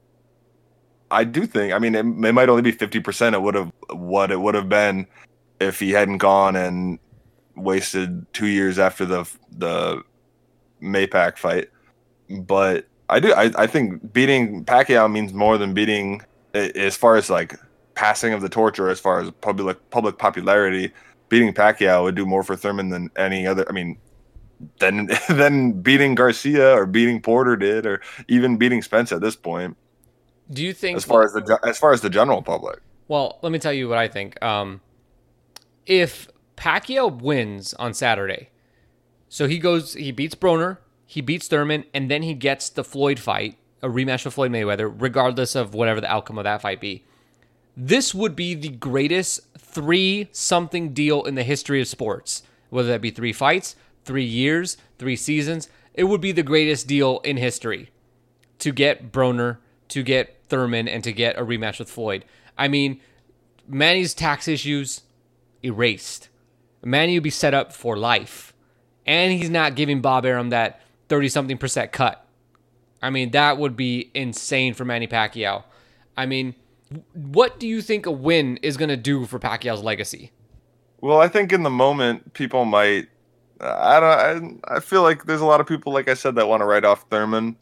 I do think, I mean, it, it might only be fifty percent. It would have what it would have been if he hadn't gone and wasted two years after the the Maypac fight. But I do I, I think beating Pacquiao means more than beating as far as like passing of the torch or as far as public public popularity. Beating Pacquiao would do more for Thurman than any other. I mean, than (laughs) than beating Garcia or beating Porter did, or even beating Spence at this point. Do you think As far as the as far as the general public, Well, let me tell you what I think. Um, if Pacquiao wins on Saturday, so he goes, he beats Broner, he beats Thurman, and then he gets the Floyd fight, a rematch with Floyd Mayweather, regardless of whatever the outcome of that fight be. This would be the greatest three something deal in the history of sports. Whether that be three fights, three years, three seasons, it would be the greatest deal in history to get Broner, to get Thurman, and to get a rematch with Floyd. I mean, Manny's tax issues erased. Manny would be set up for life. And he's not giving Bob Arum that 30 something percent cut. I mean, that would be insane for Manny Pacquiao. I mean, what do you think a win is going to do for Pacquiao's legacy? Well, I think in the moment people might. I don't. I, I feel like there's a lot of people, like I said, that want to write off Thurman,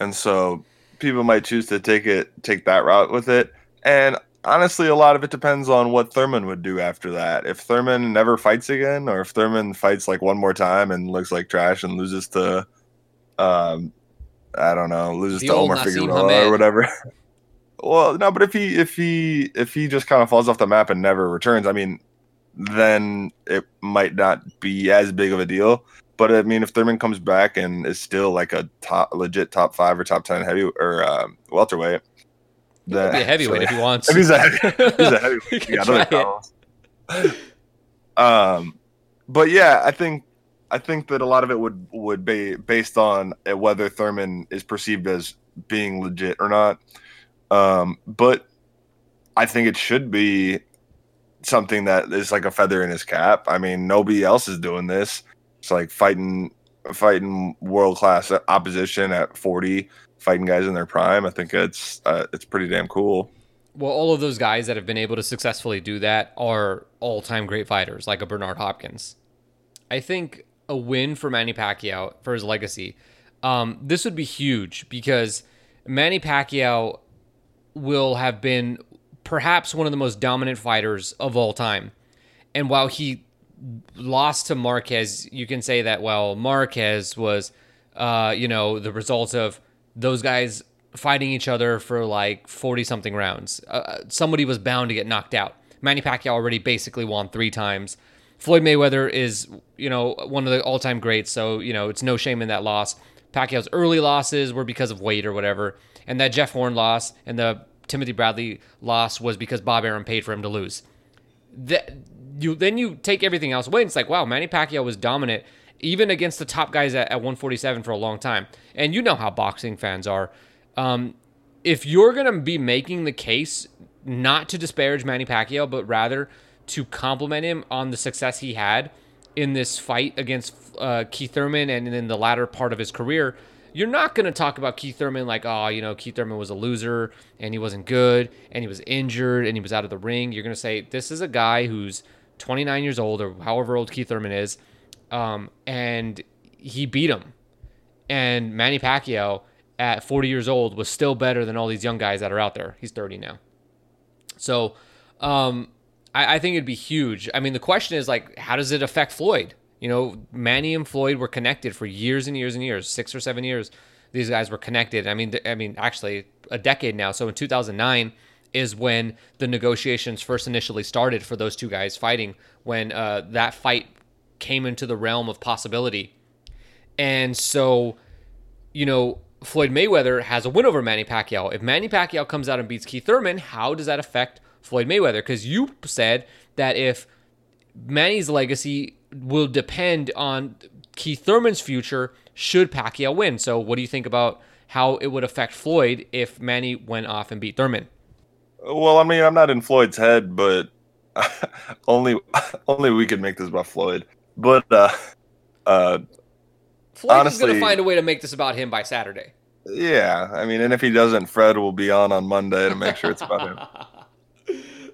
and so people might choose to take it, take that route with it. And honestly, a lot of it depends on what Thurman would do after that. If Thurman never fights again, or if Thurman fights like one more time and looks like trash and loses to, um, I don't know, loses The to Omar Naseem Figueroa Hamed. or whatever. (laughs) well, no, but if he if he if he just kind of falls off the map and never returns, I mean, then it might not be as big of a deal. But I mean, if Thurman comes back and is still like a top, legit top five or top ten heavy or um, welterweight, He be a heavyweight if he wants. if he's a heavy, (laughs) he's a heavyweight, He he got other problems. Um, but yeah, I think I think that a lot of it would would be based on uh, whether Thurman is perceived as being legit or not. Um, but I think it should be something that is like a feather in his cap. I mean, nobody else is doing this. It's like fighting fighting world class opposition at 40, fighting guys in their prime. I think it's uh, it's pretty damn cool. Well, all of those guys that have been able to successfully do that are all time great fighters, like a Bernard Hopkins. I think a win for Manny Pacquiao for his legacy. Um, this would be huge because Manny Pacquiao will have been perhaps one of the most dominant fighters of all time. And while he lost to Marquez, you can say that, well, Marquez was, uh, you know, the result of those guys fighting each other for like 40 something rounds. Uh, somebody was bound to get knocked out. Manny Pacquiao already basically won three times. Floyd Mayweather is, you know, one of the all time greats. So, you know, it's no shame in that loss. Pacquiao's early losses were because of weight or whatever. And that Jeff Horn loss and the Timothy Bradley loss was because Bob Arum paid for him to lose. That you then you take everything else away. And it's like, wow, Manny Pacquiao was dominant even against the top guys at, at 147 for a long time. And you know how boxing fans are. Um, if you're gonna be making the case not to disparage Manny Pacquiao, but rather to compliment him on the success he had in this fight against uh, Keith Thurman and in the latter part of his career, you're not going to talk about Keith Thurman like, oh, you know, Keith Thurman was a loser and he wasn't good and he was injured and he was out of the ring. You're going to say, this is a guy who's 29 years old or however old Keith Thurman is, um, and he beat him. And Manny Pacquiao at 40 years old was still better than all these young guys that are out there. He's 30 now. So um, I, I think it'd be huge. I mean, the question is like, how does it affect Floyd? You know, Manny and Floyd were connected for years and years and years, six or seven years. These guys were connected. I mean, I mean, actually, a decade now. So in 2009 is when the negotiations first initially started for those two guys fighting. When uh, that fight came into the realm of possibility, and so, you know, Floyd Mayweather has a win over Manny Pacquiao. If Manny Pacquiao comes out and beats Keith Thurman, how does that affect Floyd Mayweather? Because you said that if Manny's legacy will depend on Keith Thurman's future should Pacquiao win. So, what do you think about how it would affect Floyd if Manny went off and beat Thurman? Well, I mean, I'm not in Floyd's head, but (laughs) only (laughs) only we could make this about Floyd. But uh, uh, Floyd honestly, is going to find a way to make this about him by Saturday. Yeah, I mean, and if he doesn't, Fred will be on on Monday to make sure it's about him. (laughs)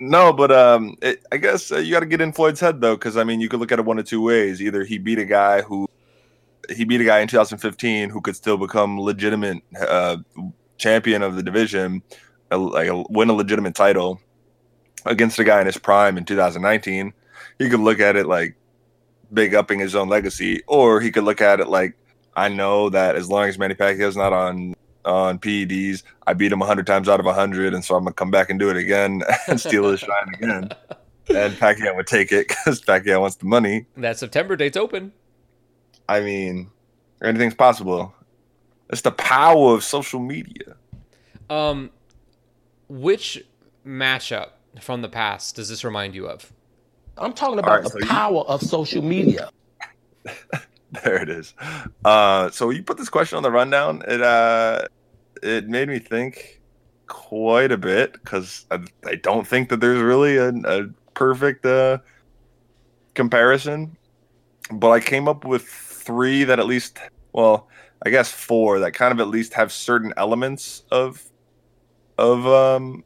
no, but um, it, I guess uh, you got to get in Floyd's head though, because I mean, you could look at it one of two ways. Either he beat a guy who he beat a guy in 2015 who could still become legitimate uh, champion of the division, like a, win a legitimate title against a guy in his prime in 2019. He could look at it like big upping his own legacy, or he could look at it like I know that as long as Manny Pacquiao's not on on PEDs, I beat him hundred times out of hundred, and so I'm gonna come back and do it again (laughs) and steal his shine again. (laughs) And Pacquiao would take it because Pacquiao wants the money. That September date's open. I mean, anything's possible. It's the power of social media. Um, which matchup from the past does this remind you of? I'm talking about right, the so power you... of social media. (laughs) there it is. Uh, so you put this question on the rundown. It uh, it made me think quite a bit because I, I, don't think that there's really a, a perfect uh, comparison. But I came up with three that at least, well, I guess four that kind of at least have certain elements of of um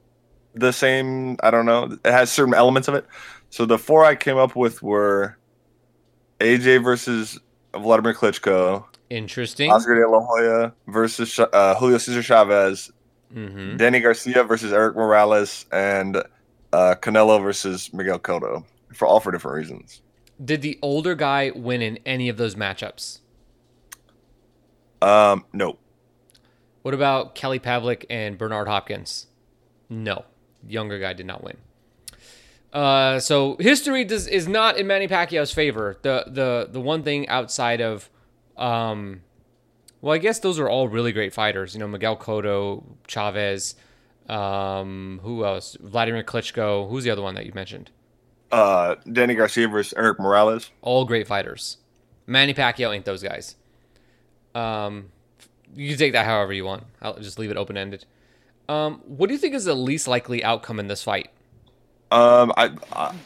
the same. I don't know. It has certain elements of it. So the four I came up with were AJ versus Vladimir Klitschko. Interesting. Oscar De La Hoya versus uh, Julio Cesar Chavez. Mm-hmm. Danny Garcia versus Erik Morales, and uh, Canelo versus Miguel Cotto for all for different reasons. Did the older guy win in any of those matchups? Um, no. What about Kelly Pavlik and Bernard Hopkins? No, younger guy did not win. Uh, so history does is not in Manny Pacquiao's favor. The the the one thing outside of, um, well, I guess those are all really great fighters. You know, Miguel Cotto, Chavez, um, who else? Vladimir Klitschko. Who's the other one that you mentioned? Uh, Danny Garcia versus Erik Morales. All great fighters. Manny Pacquiao ain't those guys. Um, you can take that however you want. I'll just leave it open ended. Um, what do you think is the least likely outcome in this fight? Um, I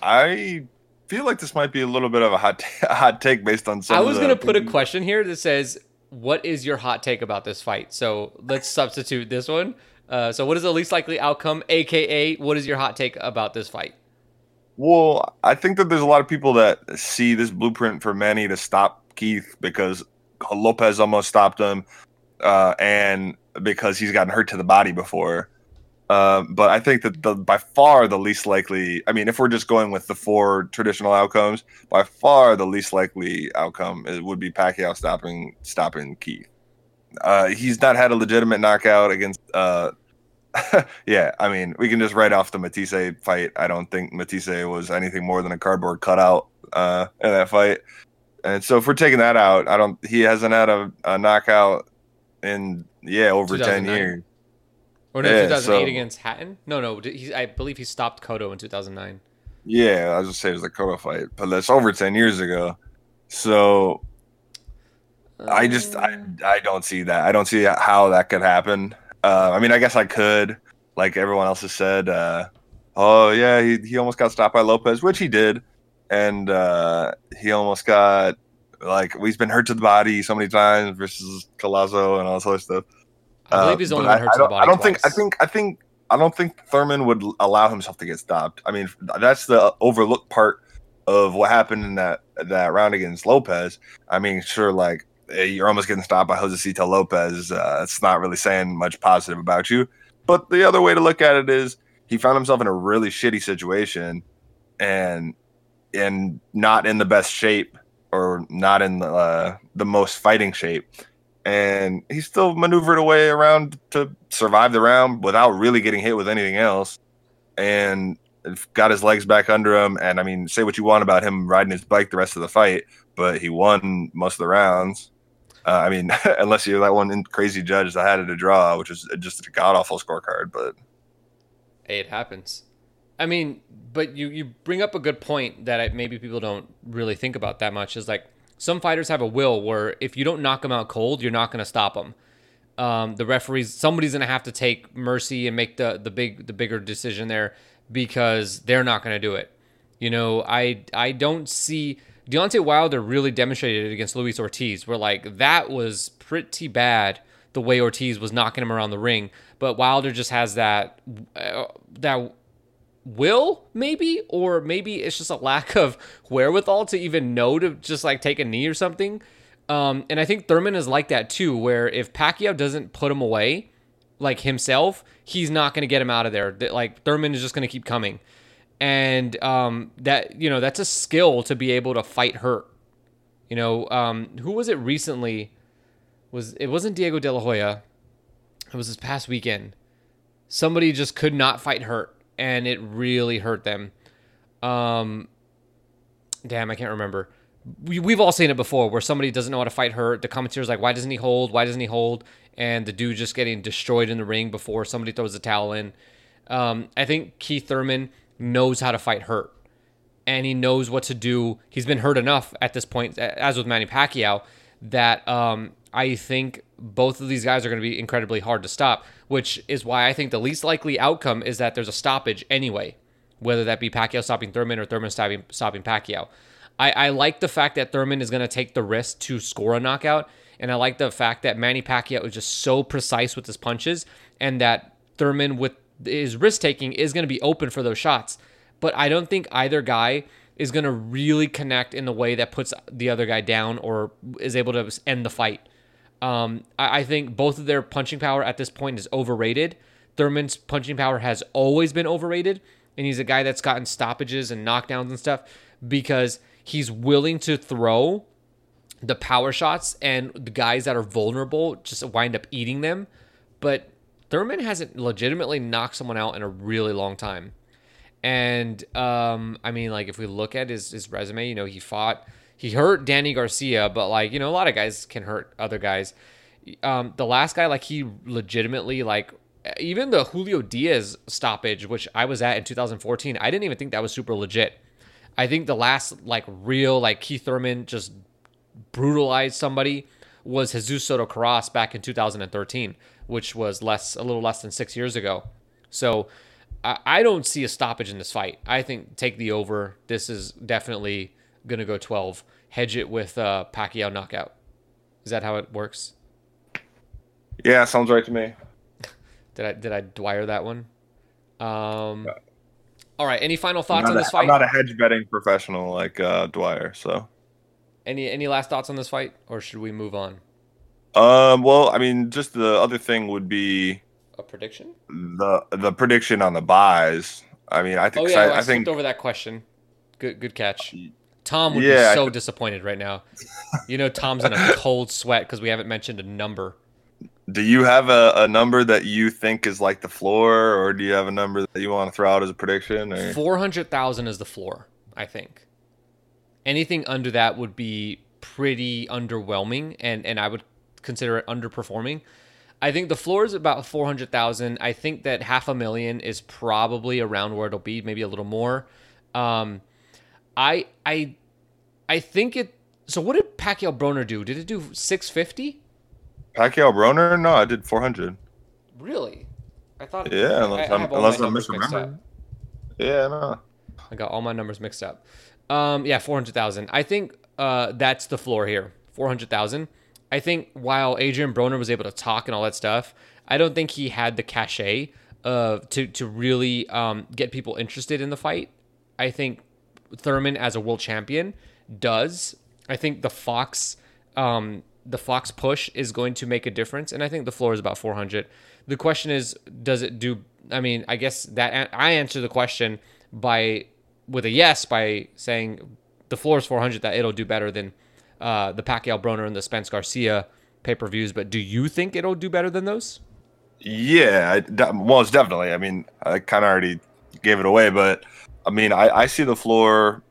I feel like this might be a little bit of a hot (laughs) t- hot take based on some. I was going to put a question here that says, "What is your hot take about this fight?" So let's substitute this one. Uh, so, what is the least likely outcome, aka, what is your hot take about this fight? Well, I think that there's a lot of people that see this blueprint for Manny to stop Keith because Lopez almost stopped him, uh, and because he's gotten hurt to the body before. Uh, but I think that the by far the least likely. I mean, if we're just going with the four traditional outcomes, by far the least likely outcome is, would be Pacquiao stopping stopping Keith. Uh, he's not had a legitimate knockout against. Uh, (laughs) yeah, I mean, we can just write off the Matthysse fight. I don't think Matthysse was anything more than a cardboard cutout uh, in that fight. And so, if we're taking that out, I don't. He hasn't had a, a knockout in yeah over ten years. Or no, yeah, 2008 so, against Hatton? No, no. He, I believe he stopped Cotto in 2009. Yeah, I was just saying it was a Cotto fight, but that's over 10 years ago. So uh, I just I. I don't see that. I don't see how that could happen. Uh, I mean, I guess I could, like everyone else has said. Uh, oh yeah, he he almost got stopped by Lopez, which he did, and uh, he almost got Like he's been hurt to the body so many times versus Collazo and all this other stuff. I believe he's uh, only been hurt to the body. I don't twice. think. I think. I think. I don't think Thurman would allow himself to get stopped. I mean, that's the overlooked part of what happened in that that round against Lopez. I mean, sure, like you're almost getting stopped by Josesito Lopez. Uh, it's not really saying much positive about you. But the other way to look at it is he found himself in a really shitty situation and and not in the best shape or not in the, uh, the most fighting shape. And he still maneuvered a way around to survive the round without really getting hit with anything else. And got his legs back under him. And I mean, say what you want about him riding his bike the rest of the fight, but he won most of the rounds. Uh, I mean, (laughs) unless you're that one crazy judge that had it a draw, which is just a god awful scorecard. But hey, it happens. I mean, but you you bring up a good point that maybe people don't really think about that much. Is like some fighters have a will where if you don't knock them out cold, you're not going to stop them. Um, the referees, somebody's going to have to take mercy and make the the big the bigger decision there because they're not going to do it. You know, I I don't see Deontay Wilder really demonstrated it against Luis Ortiz, where like that was pretty bad the way Ortiz was knocking him around the ring, but Wilder just has that uh, that will maybe? Or maybe it's just a lack of wherewithal to even know to just like take a knee or something? Um, and i think thurman is like that too where if pacquiao doesn't put him away like himself he's not going to get him out of there. That like thurman is just going to keep coming. And um, that you know that's a skill to be able to fight hurt. You know um, who was it recently? Was it wasn't diego de la hoya. It was this past weekend. Somebody just could not fight hurt and it really hurt them. Um, damn, I can't remember. We, we've all seen it before where somebody doesn't know how to fight hurt. The commentator's like, why doesn't he hold? Why doesn't he hold? And the dude just getting destroyed in the ring before somebody throws the towel in. Um, I think Keith Thurman knows how to fight hurt and he knows what to do. He's been hurt enough at this point, as with Manny Pacquiao, that um, I think both of these guys are going to be incredibly hard to stop, which is why I think the least likely outcome is that there's a stoppage anyway, whether that be Pacquiao stopping Thurman or Thurman stopping, stopping Pacquiao. I, I like the fact that Thurman is going to take the risk to score a knockout, and I like the fact that Manny Pacquiao is just so precise with his punches, and that Thurman with his risk taking is going to be open for those shots. But I don't think either guy is going to really connect in the way that puts the other guy down or is able to end the fight. Um, I, I think both of their punching power at this point is overrated. Thurman's punching power has always been overrated, and he's a guy that's gotten stoppages and knockdowns and stuff because he's willing to throw the power shots, and the guys that are vulnerable just wind up eating them. But Thurman hasn't legitimately knocked someone out in a really long time. And um, I mean, like if we look at his his resume, you know, he fought he hurt Danny Garcia, but like you know, a lot of guys can hurt other guys. Um, the last guy, like he legitimately like even the Julio Diaz stoppage, which I was at in 2014, I didn't even think that was super legit. I think the last like real like Keith Thurman just brutalized somebody was Jesus Soto Karass back in 2013, which was less a little less than six years ago. So I, I don't see a stoppage in this fight. I think take the over. This is definitely gonna go 12. Hedge it with uh, Pacquiao knockout. Is that how it works? Yeah, sounds right to me. (laughs) did I did I Dwyer that one? Um. All right. Any final thoughts on this a, fight? I'm not a hedge betting professional like uh, Dwyer, so. Any any last thoughts on this fight, or should we move on? Um. Well, I mean, just the other thing would be a prediction. The the prediction on the buys. I mean, I think. Oh yeah, I, I, I think over that question. Good good catch. Tom would yeah, be so disappointed right now. You know, Tom's in a (laughs) cold sweat because we haven't mentioned a number. Do you have a, a number that you think is like the floor, or do you have a number that you want to throw out as a prediction? Or? Four hundred thousand is the floor, I think. Anything under that would be pretty underwhelming, and and I would consider it underperforming. I think the floor is about four hundred thousand. I think that half a million is probably around where it'll be, maybe a little more. Um, I I I think it. So what did Pacquiao Broner do? Did it do 650? Pacquiao Broner? No, I did 400. Really? I thought. Yeah, unless I, I'm, unless I'm misremembering. Yeah, no. I got all my numbers mixed up. Um, yeah, 400,000. I think uh, that's the floor here, four hundred thousand. I think while Adrian Broner was able to talk and all that stuff, I don't think he had the cachet of to to really um, get people interested in the fight. I think Thurman as a world champion does. I think the Fox um, the Fox push is going to make a difference, and I think the floor is about 400. The question is, does it do? I mean, I guess that I answer the question by with a yes by saying the floor is 400 that it'll do better than uh, the Pacquiao Broner and the Spence Garcia pay per views. But do you think it'll do better than those? Yeah, I, well, it's definitely. I mean, I kind of already gave it away, but I mean, I, I see the floor.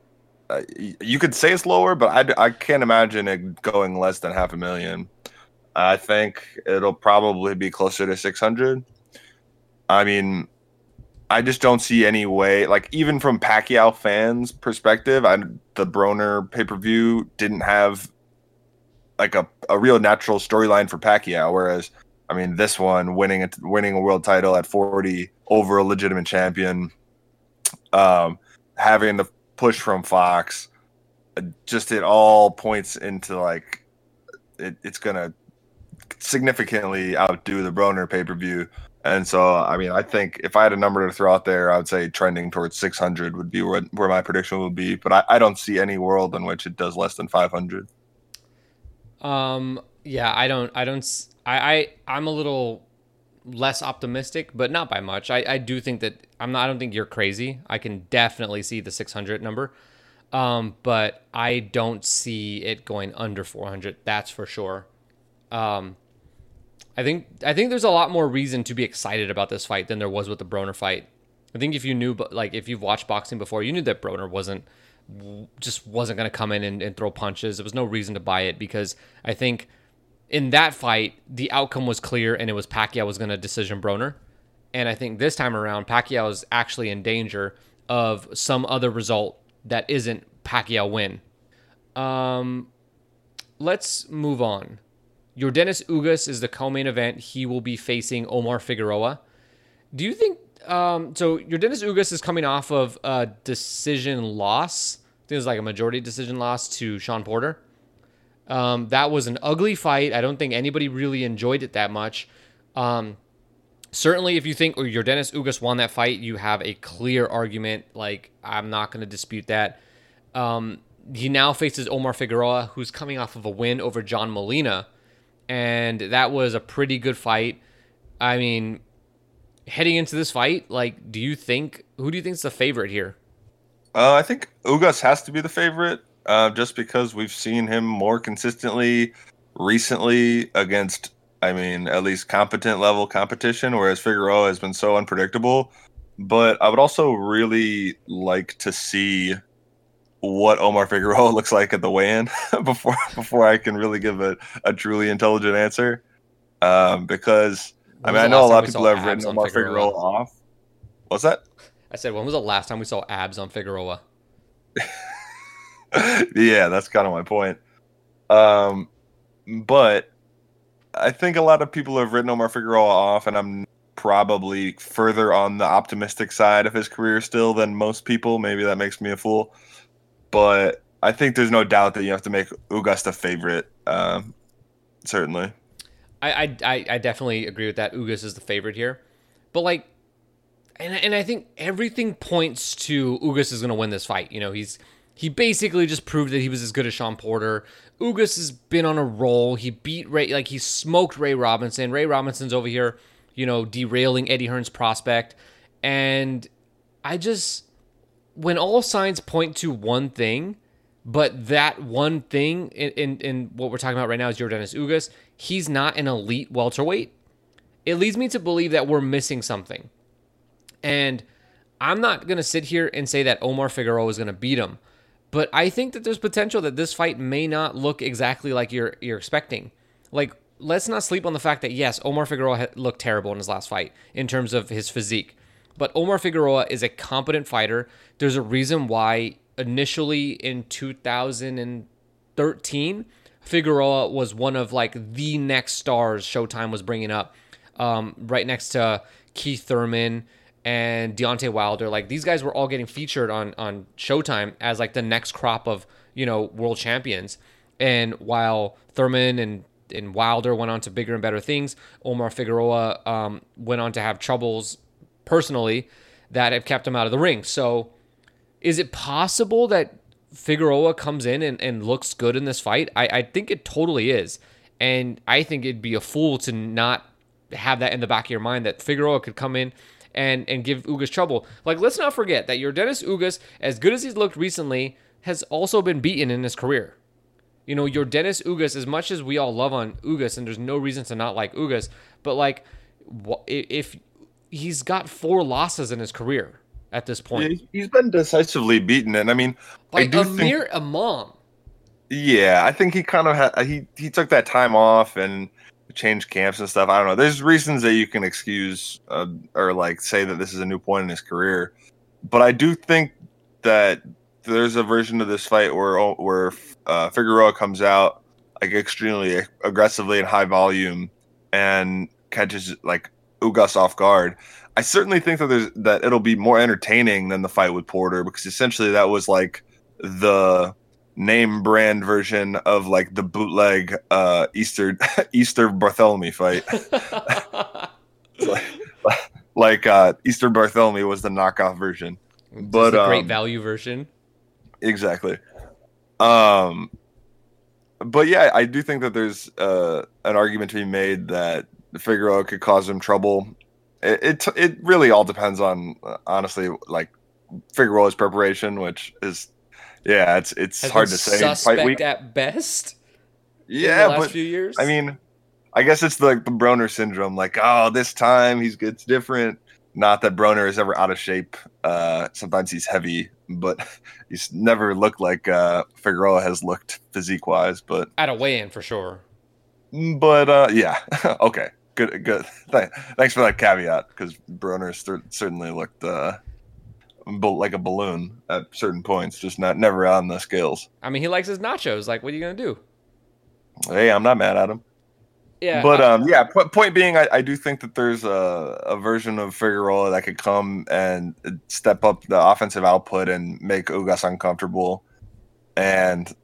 Uh, you could say it's lower, but I, I can't imagine it going less than half a million. I think it'll probably be closer to 600. I mean, I just don't see any way. Like even from Pacquiao fans' perspective, I the Broner pay per view didn't have like a, a real natural storyline for Pacquiao. Whereas, I mean, this one winning a, winning a world title at 40 over a legitimate champion, um, having the push from Fox, uh, just it all points into like it, it's gonna significantly outdo the Broner pay per view. And so, I mean, I think if I had a number to throw out there, I would say trending towards 600 would be where, where my prediction would be. But I, I don't see any world in which it does less than 500. Um, yeah, I don't, I don't, I, I, I'm a little less optimistic, but not by much. I, I do think that I'm not, I don't think you're crazy. I can definitely see the 600 number. Um, but I don't see it going under 400. That's for sure. Um, I think I think there's a lot more reason to be excited about this fight than there was with the Broner fight. I think if you knew, but like if you've watched boxing before, you knew that Broner wasn't just wasn't going to come in and, and throw punches. There was no reason to buy it because I think in that fight the outcome was clear and it was Pacquiao was going to decision Broner, and I think this time around Pacquiao is actually in danger of some other result that isn't Pacquiao win. Um, let's move on. Yordenis Ugas is the co-main event. He will be facing Omar Figueroa. Do you think um, so? Yordenis Ugas is coming off of a decision loss. I think it was like a majority decision loss to Shawn Porter. Um, that was an ugly fight. I don't think anybody really enjoyed it that much. Um, certainly, if you think your Dennis Ugas won that fight, you have a clear argument. Like I'm not going to dispute that. Um, he now faces Omar Figueroa, who's coming off of a win over John Molina and that was a pretty good fight. I mean, heading into this fight, like, do you think who do you think is the favorite here? Uh, I think Ugas has to be the favorite, uh, just because we've seen him more consistently recently against, I mean, at least competent level competition, whereas Figueroa has been so unpredictable. But I would also really like to see what Omar Figueroa (laughs) looks like at the weigh-in (laughs) before before I can really give a, a truly intelligent answer. Um, because I mean I know a lot of people have written Omar Figueroa? Figueroa off. What's that? I said, when was the last time we saw abs on Figueroa? (laughs) yeah, that's kind of my point. Um, but I think a lot of people have written Omar Figueroa off, and I'm probably further on the optimistic side of his career still than most people. Maybe that makes me a fool but I think there's no doubt that you have to make the favorite. Um, certainly. I, I I definitely agree with that. Ugas is the favorite here, but like, and and I think everything points to Ugas is going to win this fight. You know, he's he basically just proved that he was as good as Shawn Porter. Ugas has been on a roll. He beat Ray, like he smoked Ray Robinson. Ray Robinson's over here, you know, derailing Eddie Hearn's prospect, and I just when all signs point to one thing, but that one thing in, in, in what we're talking about right now is Yordenis Ugas, he's not an elite welterweight. It leads me to believe that we're missing something. And I'm not going to sit here and say that Omar Figueroa is going to beat him, but I think that there's potential that this fight may not look exactly like you're you're expecting. Like let's not sleep on the fact that yes, Omar Figueroa looked terrible in his last fight in terms of his physique. But Omar Figueroa is a competent fighter. There's a reason why initially in 2013, Figueroa was one of like the next stars Showtime was bringing up, um, right next to Keith Thurman and Deontay Wilder. Like these guys were all getting featured on on Showtime as like the next crop of you know world champions. And while Thurman and and Wilder went on to bigger and better things, Omar Figueroa um, went on to have troubles personally that have kept him out of the ring. So, is it possible that Figueroa comes in and, and looks good in this fight? I, I think it totally is. And I think it'd be a fool to not have that in the back of your mind that Figueroa could come in and and give Ugas trouble. Like let's not forget that your Dennis Ugas, as good as he's looked recently, has also been beaten in his career. You know, your Dennis Ugas, as much as we all love on Ugas, and there's no reason to not like Ugas, but like if he's got four losses in his career at this point, yeah, he's been decisively beaten, and I mean, like I do Amir think, Imam. Yeah, I think he kind of had he he took that time off and change camps and stuff. I don't know. There's reasons that you can excuse uh, or like say that this is a new point in his career, but I do think that there's a version of this fight where where uh, Figueroa comes out like extremely aggressively and high volume and catches like Ugas off guard. I certainly think that there's that it'll be more entertaining than the fight with Porter because essentially that was like the name brand version of like the bootleg uh Easter (laughs) Easter Bartholomew fight. (laughs) like, like uh Easter Bartholomew was the knockoff version. But the great um, value version. Exactly. Um but yeah, I do think that there's uh an argument to be made that Figueroa could cause him trouble. It it, it really all depends on honestly like Figueroa's preparation, which is yeah, it's it's hard to say. Suspect week. at best. Yeah, last but few years. I mean, I guess it's the, the Broner syndrome. Like, oh, this time he's it's different. Not that Broner is ever out of shape. Uh, sometimes he's heavy, but (laughs) he's never looked like uh, Figueroa has looked physique wise. But at a weigh-in for sure. But uh, yeah, (laughs) okay, good, good. (laughs) Thanks for that caveat because Broner certainly looked uh, like a balloon at certain points, just not never on the scales. I mean, he likes his nachos. Like, what are you gonna do? Hey, I'm not mad at him. Yeah, but um, yeah. Point being, I, I do think that there's a, a version of Figueroa that could come and step up the offensive output and make Ugas uncomfortable, and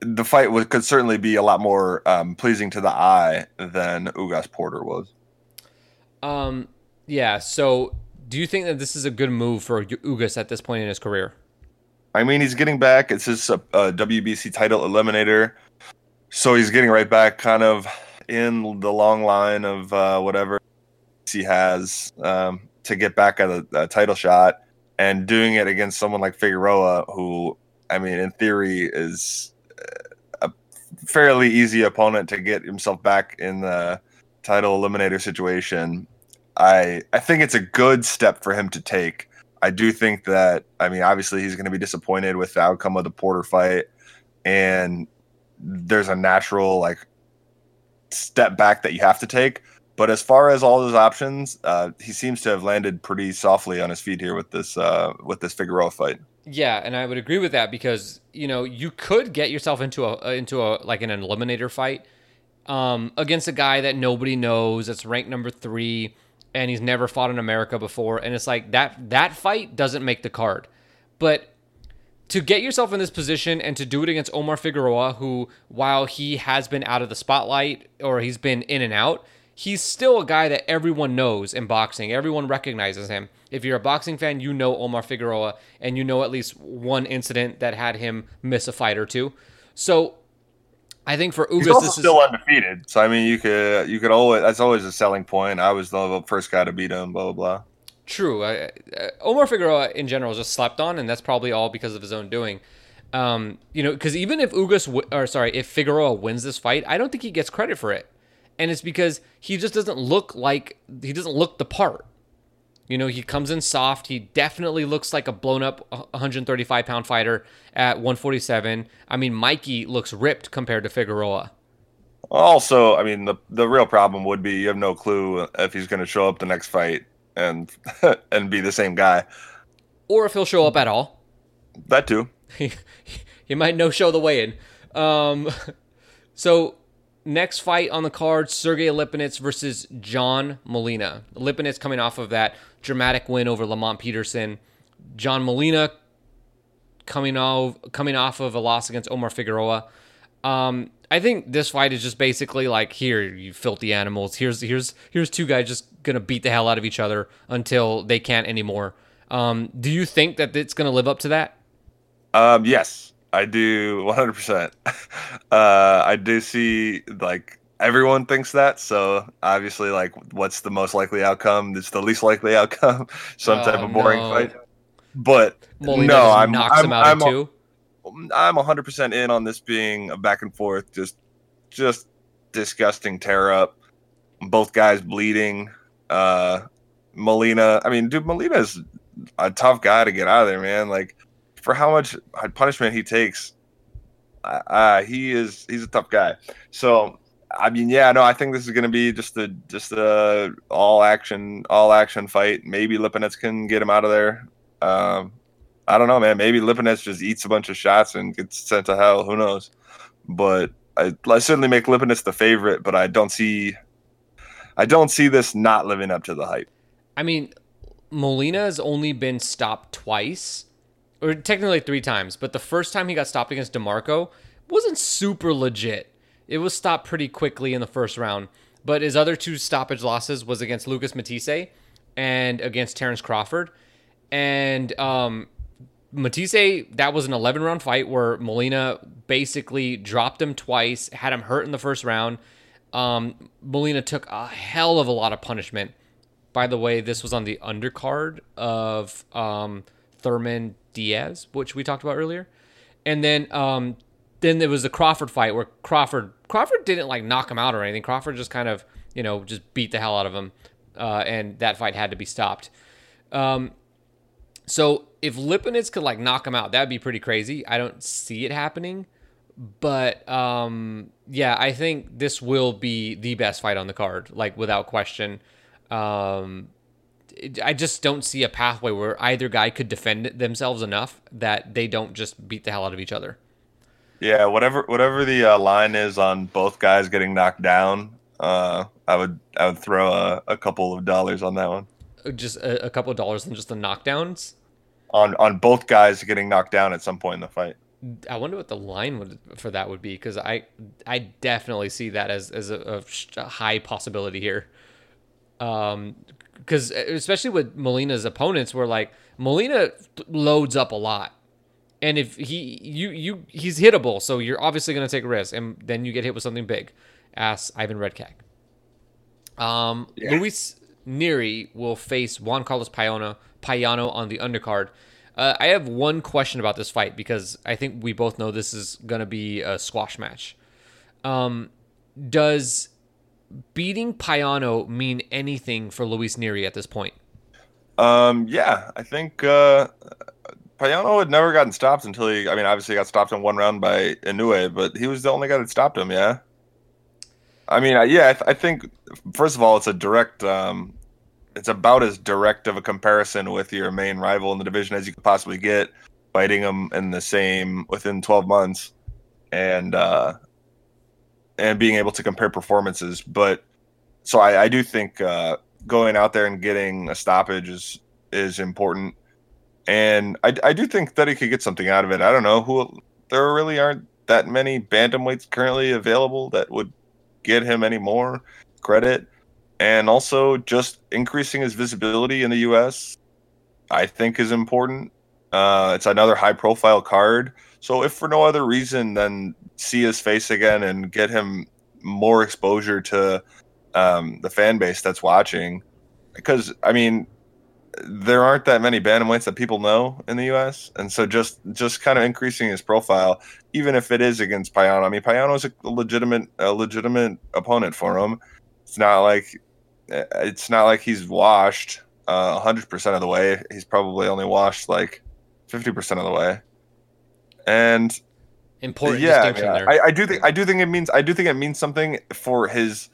the fight would could certainly be a lot more um, pleasing to the eye than Ugas Porter was. Um. Yeah. So do you think that this is a good move for Ugas at this point in his career? I mean, he's getting back. It's his uh, WBC title eliminator, so he's getting right back, kind of in the long line of uh, whatever he has um, to get back at a, a, title shot, and doing it against someone like Figueroa, who I mean, in theory, is uh, a fairly easy opponent to get himself back in the title eliminator situation. I I think it's a good step for him to take. I do think that I mean obviously he's going to be disappointed with the outcome of the Porter fight and there's a natural like step back that you have to take. But as far as all those options, uh, he seems to have landed pretty softly on his feet here with this uh, with this Figueroa fight. Yeah, and I would agree with that because you know you could get yourself into a into a like an eliminator fight um, against a guy that nobody knows that's ranked number three and he's never fought in America before. And it's like that that fight doesn't make the card. But to get yourself in this position and to do it against Omar Figueroa, who while he has been out of the spotlight or he's been in and out, he's still a guy that everyone knows in boxing. Everyone recognizes him. If you're a boxing fan, you know Omar Figueroa and you know at least one incident that had him miss a fight or two. So I think for Ugas, he's also still is, undefeated. So I mean, you could you could always that's always a selling point. I was the first guy to beat him. Blah blah blah. True. Uh, Omar Figueroa in general just slept on, and that's probably all because of his own doing. Um, you know, because even if Ugas w- or sorry, if Figueroa wins this fight, I don't think he gets credit for it, and it's because he just doesn't look like he doesn't look the part. You know, he comes in soft. He definitely looks like a blown up 135 pound fighter at 147. I mean, Mikey looks ripped compared to Figueroa. Also, I mean, the the real problem would be you have no clue if he's going to show up the next fight and (laughs) and be the same guy, or if he'll show up at all. That too. (laughs) he might no show the way in. Um, (laughs) so next fight on the card: Sergey Lipinets versus John Molina. Lipinets coming off of that dramatic win over Lamont Peterson. John Molina coming off coming off of a loss against Omar Figueroa. Um, I think this fight is just basically like here, you filthy animals. Here's here's here's two guys just gonna beat the hell out of each other until they can't anymore. Um, do you think that it's gonna live up to that? Um, yes, I do 100%. (laughs) Uh, I do see like everyone thinks that. So obviously, like, what's the most likely outcome? It's the least likely outcome. (laughs) Some type of boring no. fight. But Molina no, I'm knocks I'm, him out I'm, in two. I'm 100% in on this being a back and forth, just just disgusting tear up. Both guys bleeding. Uh, Molina, I mean, dude, Molina's a tough guy to get out of there, man. Like for how much punishment he takes, uh, he is he's a tough guy. So I mean, yeah, no, I think this is going to be just a just a all action all action fight. Maybe Lipinets can get him out of there. Um, I don't know, man. Maybe Lipinets just eats a bunch of shots and gets sent to hell. Who knows? But I, I certainly make Lipinets the favorite, but I don't see I don't see this not living up to the hype. I mean, Molina has only been stopped twice, or technically three times. But the first time he got stopped against Demarco wasn't super legit. It was stopped pretty quickly in the first round. But his other two stoppage losses was against Lucas Matthysse and against Terrence Crawford. And um, Matthysse, that was an 11 round fight where Molina basically dropped him twice, had him hurt in the first round. Um, Molina took a hell of a lot of punishment. By the way, this was on the undercard of um, Thurman Diaz, which we talked about earlier. And then um, then there was the Crawford fight where Crawford Crawford didn't like knock him out or anything. Crawford just kind of you know just beat the hell out of him, uh, and that fight had to be stopped. Um, so if Lipinets could like knock him out, that'd be pretty crazy. I don't see it happening, but um, yeah, I think this will be the best fight on the card, like without question. Um, I just don't see a pathway where either guy could defend themselves enough that they don't just beat the hell out of each other. Yeah, whatever whatever the uh, line is on both guys getting knocked down, uh, I would I would throw a, a couple of dollars on that one. Just a, a couple of dollars and just the knockdowns. On on both guys getting knocked down at some point in the fight. I wonder what the line would for that would be because I I definitely see that as as a, a a high possibility here. Um, because especially with Molina's opponents, where like Molina loads up a lot, and if he you you he's hittable, so you're obviously gonna take a risk, and then you get hit with something big. Ask Ivan Redkach. Um, Yeah. Luis Nery will face Juan Carlos Payano Payano on the undercard. Uh, I have one question about this fight because I think we both know this is going to be a squash match. Um, does beating Payano mean anything for Luis Nery at this point? Um, yeah, I think uh, Payano had never gotten stopped until he. I mean, obviously, got stopped in one round by Inoue, but he was the only guy that stopped him. Yeah. I mean, yeah, I, th- I think first of all, it's a direct. Um, it's about as direct of a comparison with your main rival in the division as you could possibly get, fighting him in the same within 12 months, and uh, and being able to compare performances. But so I, I do think uh, going out there and getting a stoppage is is important, and I, I do think that he could get something out of it. I don't know who there really aren't that many bantamweights currently available that would get him any more credit, and also just increasing his visibility in the U.S. I think is important. Uh, it's another high profile card. So if for no other reason than see his face again and get him more exposure to um, the fan base that's watching, because I mean, there aren't that many bantamweights that people know in the U.S. and so just just kind of increasing his profile, even if it is against Payano. I mean, Payano's a legitimate a legitimate opponent for him. It's not like it's not like he's washed uh, hundred percent of the way. He's probably only washed like fifty percent of the way. And Important yeah, distinction mean, there. I, I do think I do think it means I do think it means something for his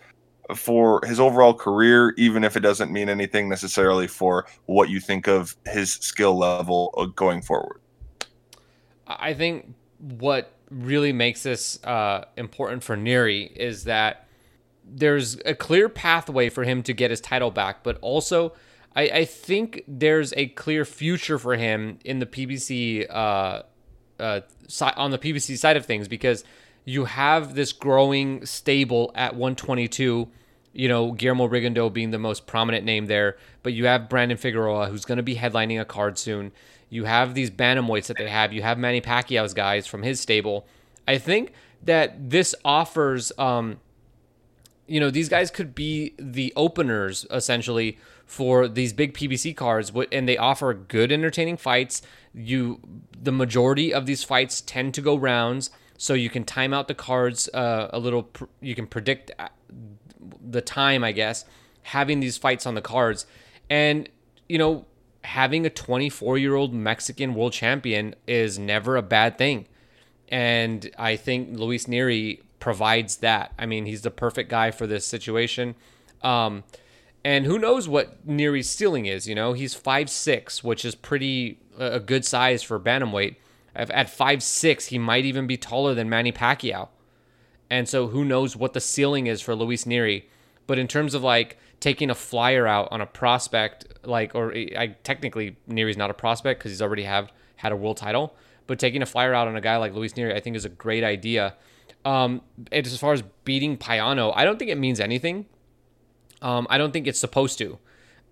for his overall career, even if it doesn't mean anything necessarily for what you think of his skill level going forward. I think what really makes this uh, important for Nery is that there's a clear pathway for him to get his title back, but also I, I think there's a clear future for him in the PBC uh, uh, on the PBC side of things because you have this growing stable at 122. You know, Guillermo Rigondeaux being the most prominent name there, but you have Brandon Figueroa who's going to be headlining a card soon. You have these bantamweights that they have. You have Manny Pacquiao's guys from his stable. I think that this offers, um, you know, these guys could be the openers essentially for these big PBC cards, and they offer good, entertaining fights. You, the majority of these fights tend to go rounds, so you can time out the cards uh, a little. You can predict uh, the time, I guess, having these fights on the cards, and you know, having a 24 year old Mexican world champion is never a bad thing, and I think Luis Nery provides that. I mean, he's the perfect guy for this situation. Um, and who knows what Nery's ceiling is? You know, he's five six, which is pretty a good size for bantamweight. At five six, he might even be taller than Manny Pacquiao. And so, who knows what the ceiling is for Luis Nery? But in terms of like taking a flyer out on a prospect, like, or I technically Nery's not a prospect because he's already have had a world title. But taking a flyer out on a guy like Luis Nery, I think is a great idea. Um, as far as beating Payano, I don't think it means anything um, I don't think it's supposed to.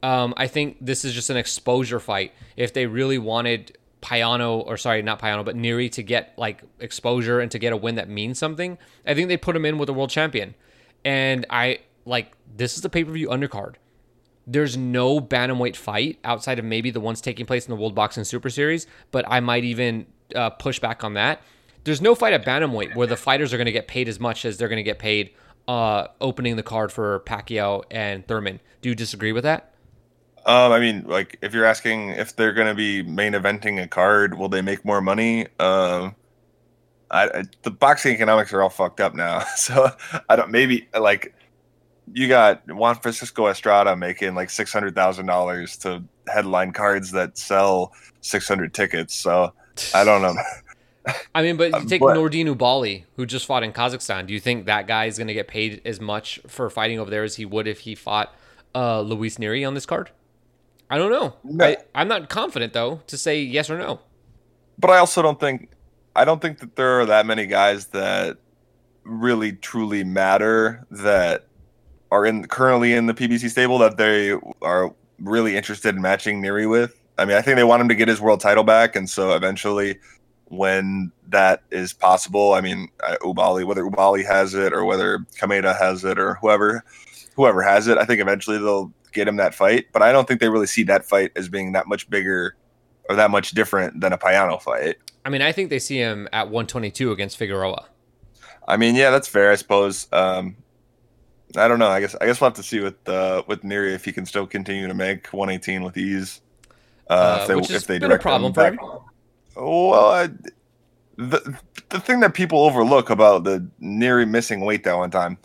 Um, I think this is just an exposure fight. If they really wanted Payano, or sorry, not Payano, but Nery to get like exposure and to get a win that means something, I think they put him in with a world champion. And I like this is the pay per view undercard. There's no bantamweight fight outside of maybe the ones taking place in the World Boxing Super Series, but I might even uh, push back on that. There's no fight at bantamweight where the fighters are going to get paid as much as they're going to get paid uh, opening the card for Pacquiao and Thurman. Do you disagree with that? Um, I mean, like if you're asking if they're going to be main eventing a card, will they make more money? Um, I, I, the boxing economics are all fucked up now, (laughs) so I don't. Maybe like you got Juan Francisco Estrada making like six hundred thousand dollars to headline cards that sell six hundred tickets. So I don't know. (laughs) I mean, but you (laughs) take but, Nordin Oubaali, who just fought in Kazakhstan. Do you think that guy is going to get paid as much for fighting over there as he would if he fought uh, Luis Nery on this card? I don't know. No. I, I'm not confident though to say yes or no. But I also don't think I don't think that there are that many guys that really truly matter that are in currently in the PBC stable that they are really interested in matching Nery with. I mean, I think they want him to get his world title back, and so eventually when that is possible. I mean, Oubaali, whether Oubaali has it or whether Kameda has it or whoever, whoever has it, I think eventually they'll get him that fight. But I don't think they really see that fight as being that much bigger or that much different than a Payano fight. I mean, I think they see him at 122 against Figueroa. I mean, yeah, that's fair, I suppose. Um, I don't know. I guess I guess we'll have to see with uh, with Nery if he can still continue to make 118 with ease. Uh, uh, if they, which has if they been a problem for him. Well, I, the the thing that people overlook about the Nery missing weight that one time,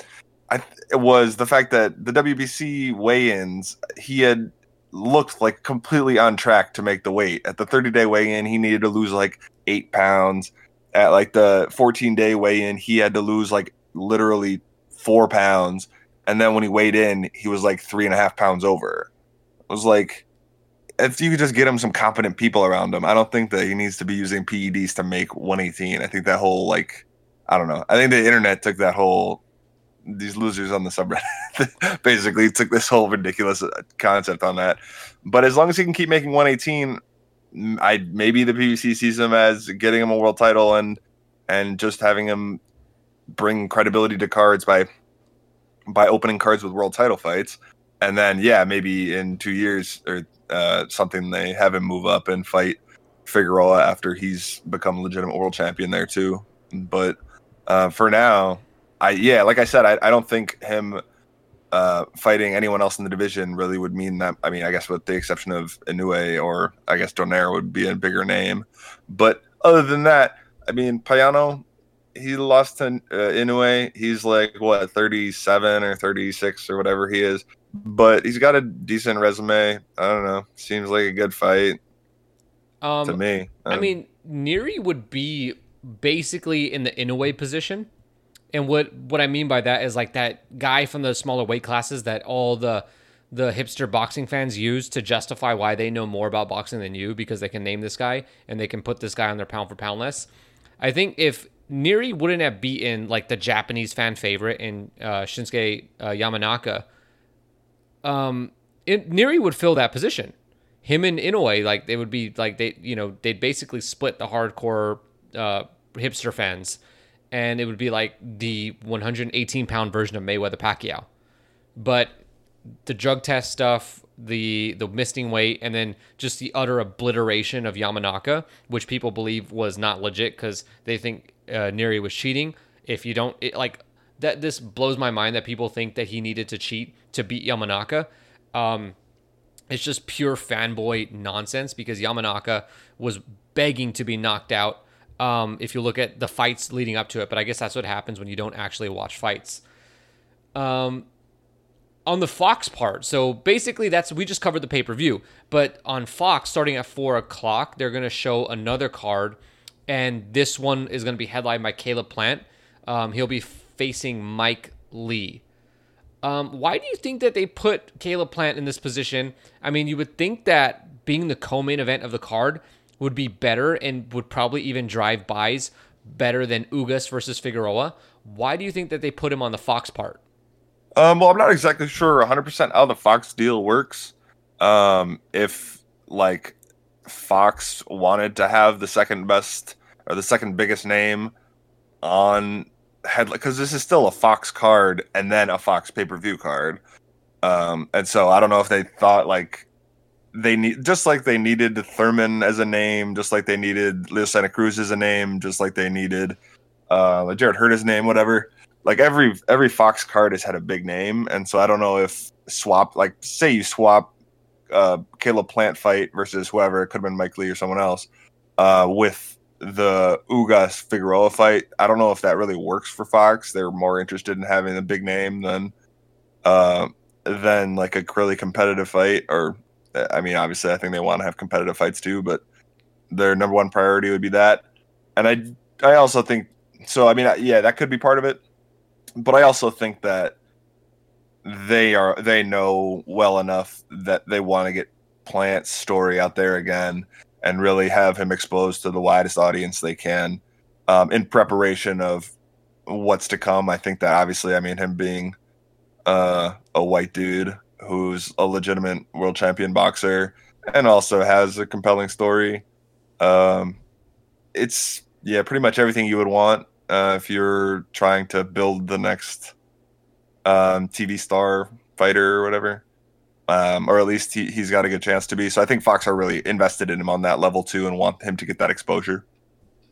I was the fact that the WBC weigh-ins he had looked like completely on track to make the weight. At the 30 day weigh-in, he needed to lose like eight pounds. At like the 14 day weigh-in, he had to lose like literally four pounds. And then when he weighed in, he was like three and a half pounds over. It was like if you could just get him some competent people around him, I don't think that he needs to be using PEDs to make 118. I think that whole like, I don't know. I think the internet took that whole these losers on the subreddit (laughs) basically took this whole ridiculous uh, concept on that. But as long as he can keep making 118, I maybe the PBC sees him as getting him a world title and and just having him bring credibility to cards by by opening cards with world title fights. And then yeah, maybe in two years or uh, something they have him move up and fight Figueroa after he's become legitimate world champion there too. But uh, for now, I yeah, like I said, I, I don't think him uh, fighting anyone else in the division really would mean that. I mean, I guess with the exception of Inoue or I guess Donaire would be a bigger name. But other than that, I mean, Payano, he lost to uh, Inoue. He's like what 37 or 36 or whatever he is but he's got a decent resume. I don't know. Seems like a good fight um, to me. Um, I mean, Nery would be basically in the Inoue position. And what what I mean by that is like that guy from the smaller weight classes that all the the hipster boxing fans use to justify why they know more about boxing than you because they can name this guy and they can put this guy on their pound for pound list. I think if Nery wouldn't have beaten like the Japanese fan favorite in uh, Shinsuke uh, Yamanaka, um, it, Nery would fill that position. Him and Inoue, like they would be like they, you know, they'd basically split the hardcore uh, hipster fans, and it would be like the 118 pound version of Mayweather Pacquiao. But the drug test stuff, the the missing weight, and then just the utter obliteration of Yamanaka, which people believe was not legit because they think uh, Nery was cheating. If you don't it, like that, this blows my mind that people think that he needed to cheat to beat Yamanaka. Um, it's just pure fanboy nonsense because Yamanaka was begging to be knocked out. Um, if you look at the fights leading up to it, but I guess that's what happens when you don't actually watch fights. Um, on the Fox part, so basically that's we just covered the pay per view, but on Fox, starting at four o'clock, they're gonna show another card, and this one is gonna be headlined by Caleb Plant. Um, he'll be facing Mike Lee. Um, why do you think that they put Caleb Plant in this position? I mean, you would think that being the co-main event of the card would be better and would probably even drive buys better than Ugas versus Figueroa. Why do you think that they put him on the Fox part? Um, well, I'm not exactly sure 100% how the Fox deal works. Um, if like Fox wanted to have the second best or the second biggest name on head, because this is still a Fox card and then a Fox pay per view card. Um, and so I don't know if they thought like they need just like they needed Thurman as a name, just like they needed Leo Santa Cruz as a name, just like they needed uh Jarrett Hurd as name, whatever like every every Fox card has had a big name, and so I don't know if swap like say you swap uh Caleb Plant fight versus whoever it could have been Mike Lee or someone else uh with the Ugas Figueroa fight. I don't know if that really works for Fox. They're more interested in having a big name than uh than like a really competitive fight. Or I mean, obviously, I think they want to have competitive fights too, but their number one priority would be that. And I I also think so. I mean, yeah, that could be part of it but I also think that they are they know well enough that they want to get Plant's story out there again and really have him exposed to the widest audience they can um, in preparation of what's to come. I think that obviously, I mean, him being uh, a white dude who's a legitimate world champion boxer and also has a compelling story. Um, it's yeah, pretty much everything you would want uh, if you're trying to build the next um, TV star fighter or whatever. Um, or at least he, he's got a good chance to be. So I think Fox are really invested in him on that level too and want him to get that exposure.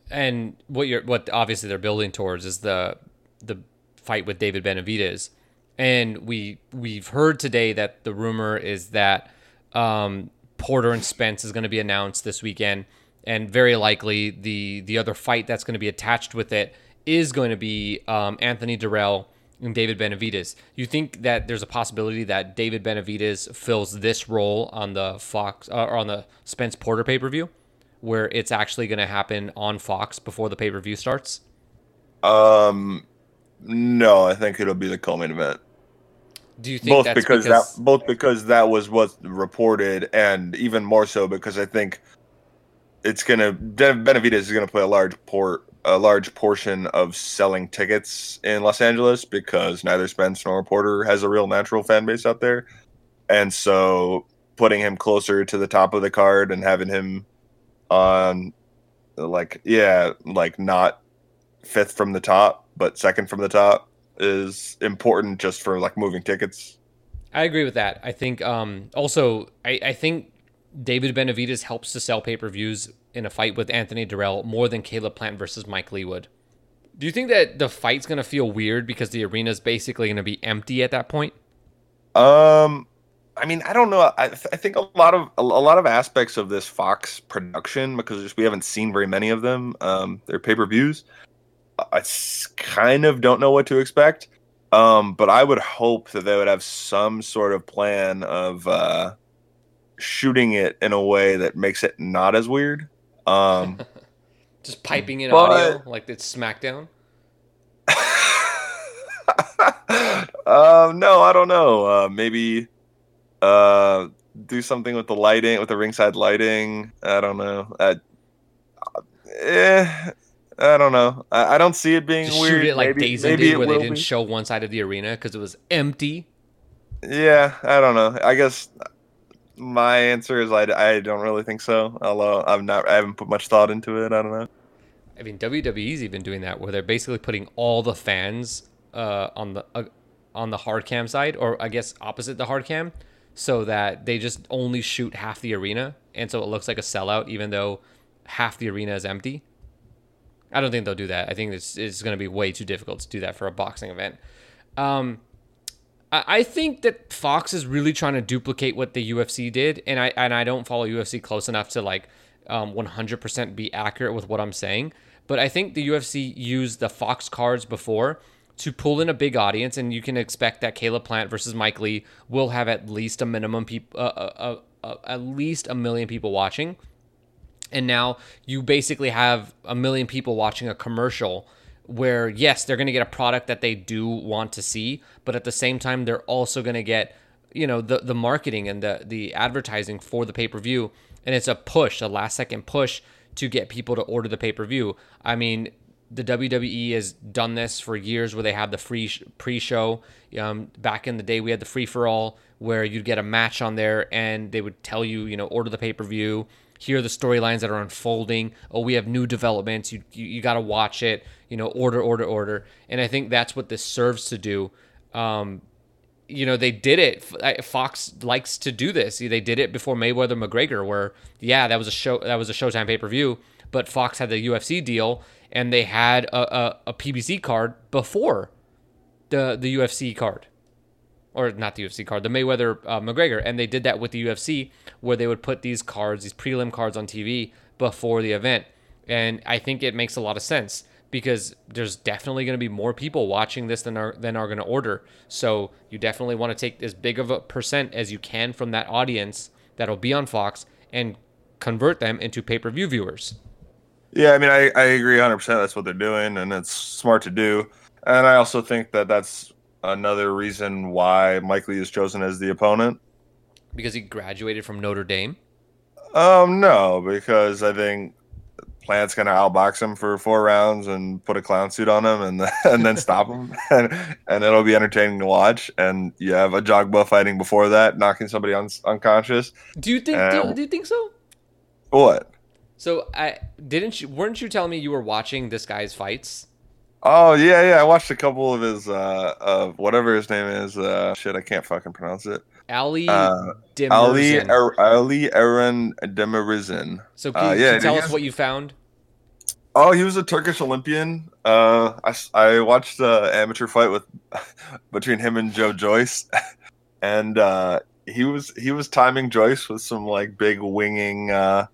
And what you're what obviously they're building towards is the the fight with David Benavidez. And we we've heard today that the rumor is that um, Porter and Spence is going to be announced this weekend, and very likely the the other fight that's going to be attached with it is going to be um, Anthony Dirrell and David Benavidez. You think that there's a possibility that David Benavidez fills this role on the Fox uh, or on the Spence Porter pay per view, where it's actually going to happen on Fox before the pay per view starts? Um, no, I think it'll be the co-main event. Do you think both because, because, that both because that was what reported, and even more so because I think it's gonna Benavidez is gonna play a large port a large portion of selling tickets in Los Angeles because neither Spence nor Porter has a real natural fan base out there. And so putting him closer to the top of the card and having him on like yeah, like not fifth from the top, but second from the top is important just for like moving tickets. I agree with that. I think um also I, I think David Benavidez helps to sell pay-per-views in a fight with Anthony Dirrell more than Caleb Plant versus Mike Lee would. Do you think that the fight's going to feel weird because the arena's basically going to be empty at that point? Um, I mean, I don't know. I, th- I think a lot of a, lot of aspects of this Fox production because we haven't seen very many of them. Um, their pay per views. I kind of don't know what to expect. Um, but I would hope that they would have some sort of plan of uh, shooting it in a way that makes it not as weird. Um, (laughs) Just piping in but... audio like it's SmackDown. (laughs) um, no, I don't know. Uh, maybe uh, do something with the lighting, with the ringside lighting. I don't know. Uh, eh, I don't know. I, I, don't see it being Just weird. Shoot it like maybe, DAZN did, where they didn't be. show one side of the arena because it was empty. Yeah, I don't know. I guess my answer is I, I don't really think so. Although I'm not, I haven't put much thought into it. I don't know. I mean, WWE's even doing that where they're basically putting all the fans uh, on the uh, on the hard cam side, or I guess opposite the hard cam, so that they just only shoot half the arena, and so it looks like a sellout, even though half the arena is empty. I don't think they'll do that. I think it's, it's going to be way too difficult to do that for a boxing event. Um, I, think that Fox is really trying to duplicate what the UFC did, and I and I don't follow UFC close enough to like um, 100% be accurate with what I'm saying. But I think the UFC used the Fox cards before to pull in a big audience, and you can expect that Caleb Plant versus Mike Lee will have at least a minimum people, uh, uh, uh, uh, at least a million people watching. And now you basically have a million people watching a commercial where yes, they're going to get a product that they do want to see, but at the same time, they're also going to get you know the the marketing and the the advertising for the pay per view, and it's a push, a last second push to get people to order the pay per view. I mean, the WWE has done this for years where they have the free pre-show. Um, back in the day, we had the free for all where you'd get a match on there and they would tell you, you know, order the pay-per-view. Here are the storylines that are unfolding. Oh, we have new developments. You you, you got to watch it. You know, order, order, order. And I think that's what this serves to do. Um, you know, they did it. Fox likes to do this. They did it before Mayweather McGregor, where yeah, that was a show. That was a Showtime pay per view. But Fox had the UFC deal, and they had a, a, a PBC card before the the UFC card, or not the UFC card, the Mayweather uh, McGregor, and they did that with the UFC where they would put these cards, these prelim cards on TV before the event, and I think it makes a lot of sense because there's definitely going to be more people watching this than are than are going to order. So you definitely want to take as big of a percent as you can from that audience that'll be on Fox and convert them into pay-per-view viewers. Yeah, I mean, I, I agree 100%. That's what they're doing, and it's smart to do. And I also think that that's another reason why Mike Lee is chosen as the opponent. Because he graduated from Notre Dame? Um, no, because I think Plant's gonna outbox him for four rounds and put a clown suit on him and (laughs) and then stop him (laughs) and, and it'll be entertaining to watch. And you have Ajagba fighting before that, knocking somebody un- unconscious. Do you think? do, do you think so? What? So I didn't you weren't you telling me you were watching this guy's fights? Oh yeah, yeah. I watched a couple of his uh of whatever his name is. Uh shit, I can't fucking pronounce it. Ali uh, Ali er, Ali Eren Demirezen. So can, uh, yeah, can you tell us what you found? Oh, he was a Turkish Olympian. Uh, I, I watched the amateur fight with (laughs) between him and Joe Joyce, (laughs) and uh, he was he was timing Joyce with some like big winging uh,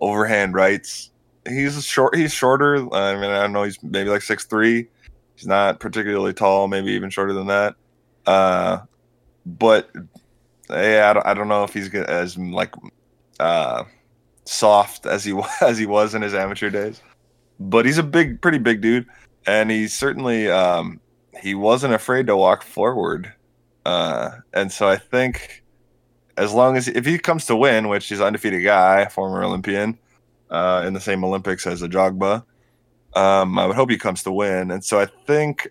overhand rights. He's short. He's shorter. I mean, I don't know. He's maybe like six three. He's not particularly tall. Maybe even shorter than that. Uh, but yeah, I don't, I don't know if he's as like uh, soft as he (laughs) as he was in his amateur days. But he's a big, pretty big dude, and he certainly um, he wasn't afraid to walk forward. Uh, and so I think as long as if he comes to win, which he's an undefeated guy, former Olympian, uh, in the same Olympics as Ajagba, um, I would hope he comes to win. And so I think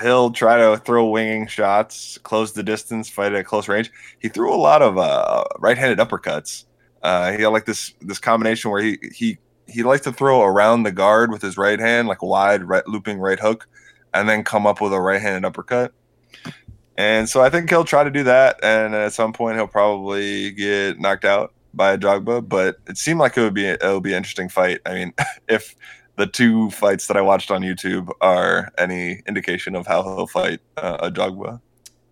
he'll try to throw winging shots, close the distance, fight at close range. He threw a lot of uh, right-handed uppercuts. Uh, he had like this this combination where he he he likes to throw around the guard with his right hand, like wide right, looping right hook, and then come up with a right-handed uppercut. And so I think he'll try to do that, and at some point he'll probably get knocked out by Ajagba. But it seemed like it would be it would be an interesting fight. I mean, (laughs) if the two fights that I watched on YouTube are any indication of how he'll fight uh, Ajagba.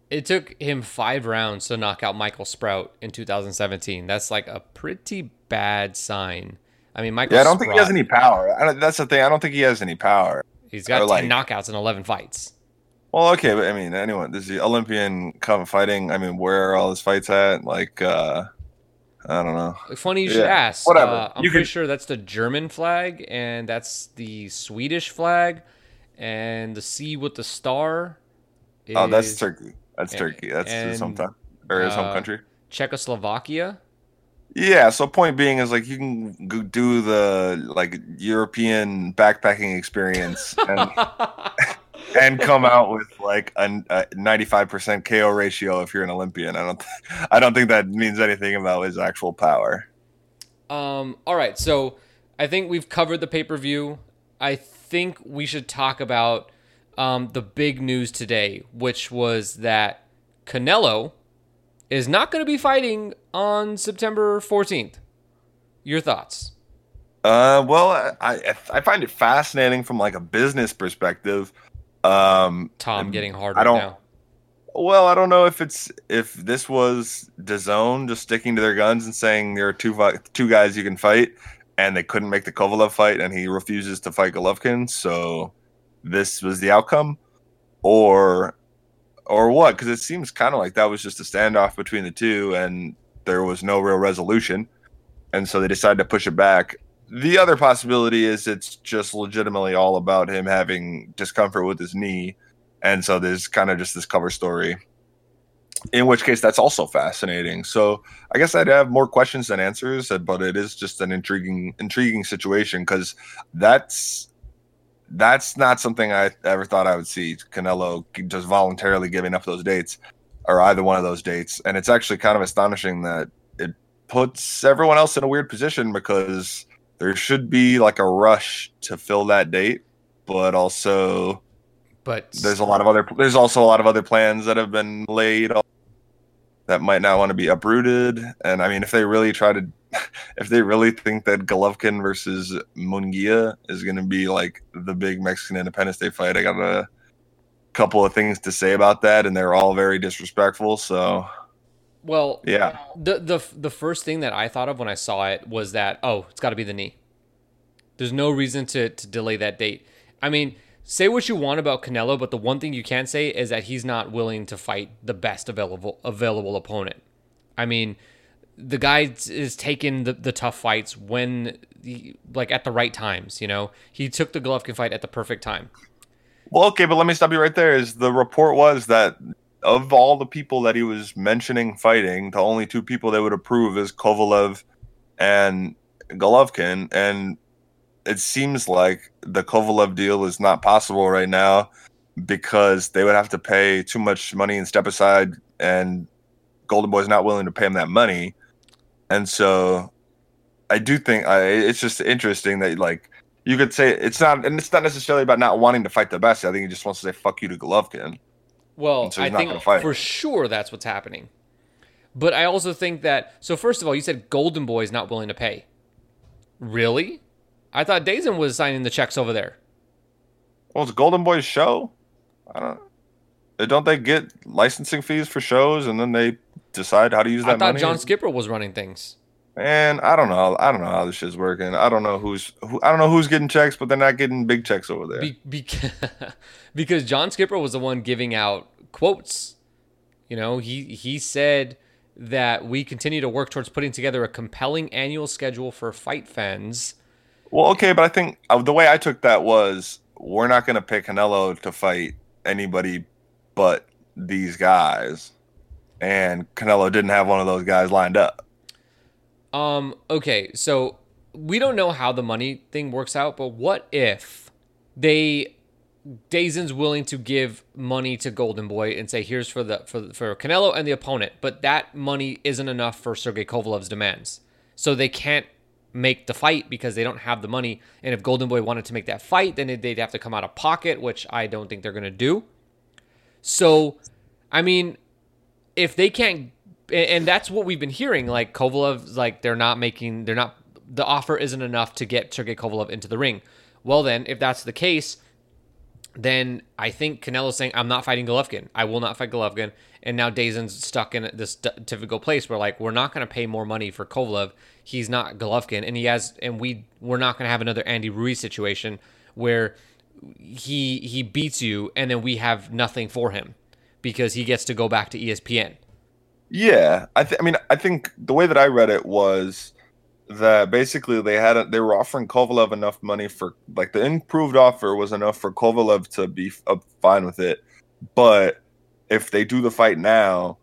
It took him five rounds to knock out Michael Sprout in 2017. That's like a pretty bad sign. I mean, Michael. Yeah, I don't Sprout, think he has any power. that's the thing. I don't think he has any power. He's got ten like, knockouts in 11 fights. Well, okay, but I mean, anyone. This is the Olympian come fighting. I mean, where are all his fights at? Like, uh I don't know. Funny you should Yeah, ask. whatever. Uh, I'm You pretty can- sure that's the German flag, and that's the Swedish flag, and the C with the star. Oh, that's Turkey. That's and- Turkey. That's his and, hometown or his home uh, country. Czechoslovakia. Yeah. So point being is like you can do the like European backpacking experience and (laughs) and come out with like a ninety five percent KO ratio if you're an Olympian. I don't (laughs) I don't think that means anything about his actual power. Um, all right, so I think we've covered the pay per view. I think we should talk about um, the big news today, which was that Canelo is not going to be fighting on September 14th. Your thoughts? Uh, well, I I- I find it fascinating from like a business perspective. Um, Tom getting harder I don't. now. Well, I don't know if it's if this was DAZN just sticking to their guns and saying there are two two guys you can fight, and they couldn't make the Kovalev fight, and he refuses to fight Golovkin, so this was the outcome, or or what? Because it seems kind of like that was just a standoff between the two, and there was no real resolution, and so they decided to push it back. The other possibility is it's just legitimately all about him having discomfort with his knee. And so there's kind of just this cover story in which case that's also fascinating. So i guess i'd have more questions than answers but it is just an intriguing intriguing situation because that's that's not something i ever thought i would see canelo just voluntarily giving up those dates or either one of those dates. And it's actually kind of astonishing that it puts everyone else in a weird position because there should be like a rush to fill that date but also But there's a lot of other there's also a lot of other plans that have been laid that might not want to be uprooted. And i mean if they really try to (laughs) if they really think that golovkin versus Munguia is going to be like the big mexican independence day fight i got a couple of things to say about that and they're all very disrespectful so well, yeah the the the first thing that I thought of when I saw it was that oh, it's got to be the knee. There's no reason to to delay that date. I mean, say what you want about Canelo, but the one thing you can say is that he's not willing to fight the best available available opponent. I mean, the guy is taking the, the tough fights when he, like at the right times, you know. He took the Golovkin fight at the perfect time. Well, okay, but let me stop you right there. Is the report was that of all the people that he was mentioning fighting, the only two people they would approve is Kovalev and Golovkin, and it seems like the Kovalev deal is not possible right now because they would have to pay too much money and step aside, and Golden Boy's not willing to pay him that money, and so I do think I, it's just interesting that like you could say it's not, and it's not necessarily about not wanting to fight the best. I think he just wants to say "fuck you" to Golovkin. Well, And so he's I think fight. for sure that's what's happening. But I also think that so first of all, you said Golden Boy is not willing to pay. Really? I thought DAZN was signing the checks over there. Well, it's Golden Boy's show. I don't. Don't they get licensing fees for shows, and then they decide how to use that money? I thought money? John Skipper was running things. And I don't know. I don't know how this shit's working. I don't know who's. Who, I don't know who's getting checks, but they're not getting big checks over there. Be, be, (laughs) because John Skipper was the one giving out quotes. You know, he he said that we continue to work towards putting together a compelling annual schedule for fight fans. Well, okay, but I think uh, the way I took that was we're not going to pick Canelo to fight anybody but these guys, and Canelo didn't have one of those guys lined up. Um, okay, so we don't know how the money thing works out, but what if they DAZN's willing to give money to Golden Boy and say here's for the for for Canelo and the opponent, but that money isn't enough for Sergey Kovalev's demands. So they can't make the fight because they don't have the money. And if Golden Boy wanted to make that fight, then they'd have to come out of pocket, which I don't think they're going to do. So, I mean, if they can't, and that's what we've been hearing, like Kovalev's like they're not making, they're not, the offer isn't enough to get Sergey Kovalev into the ring. Well, then, if that's the case, then I think Canelo's saying, I'm not fighting Golovkin. I will not fight Golovkin. And now DAZN's stuck in this difficult place where, like, we're not going to pay more money for Kovalev. He's not Golovkin. And he has, and we, we're not going to have another Andy Ruiz situation where he he beats you and then we have nothing for him because he gets to go back to ESPN. Yeah, I, th- I mean, I think the way that I read it was that basically they had a, they were offering Kovalev enough money for like the improved offer was enough for Kovalev to be uh, fine with it, but if they do the fight now,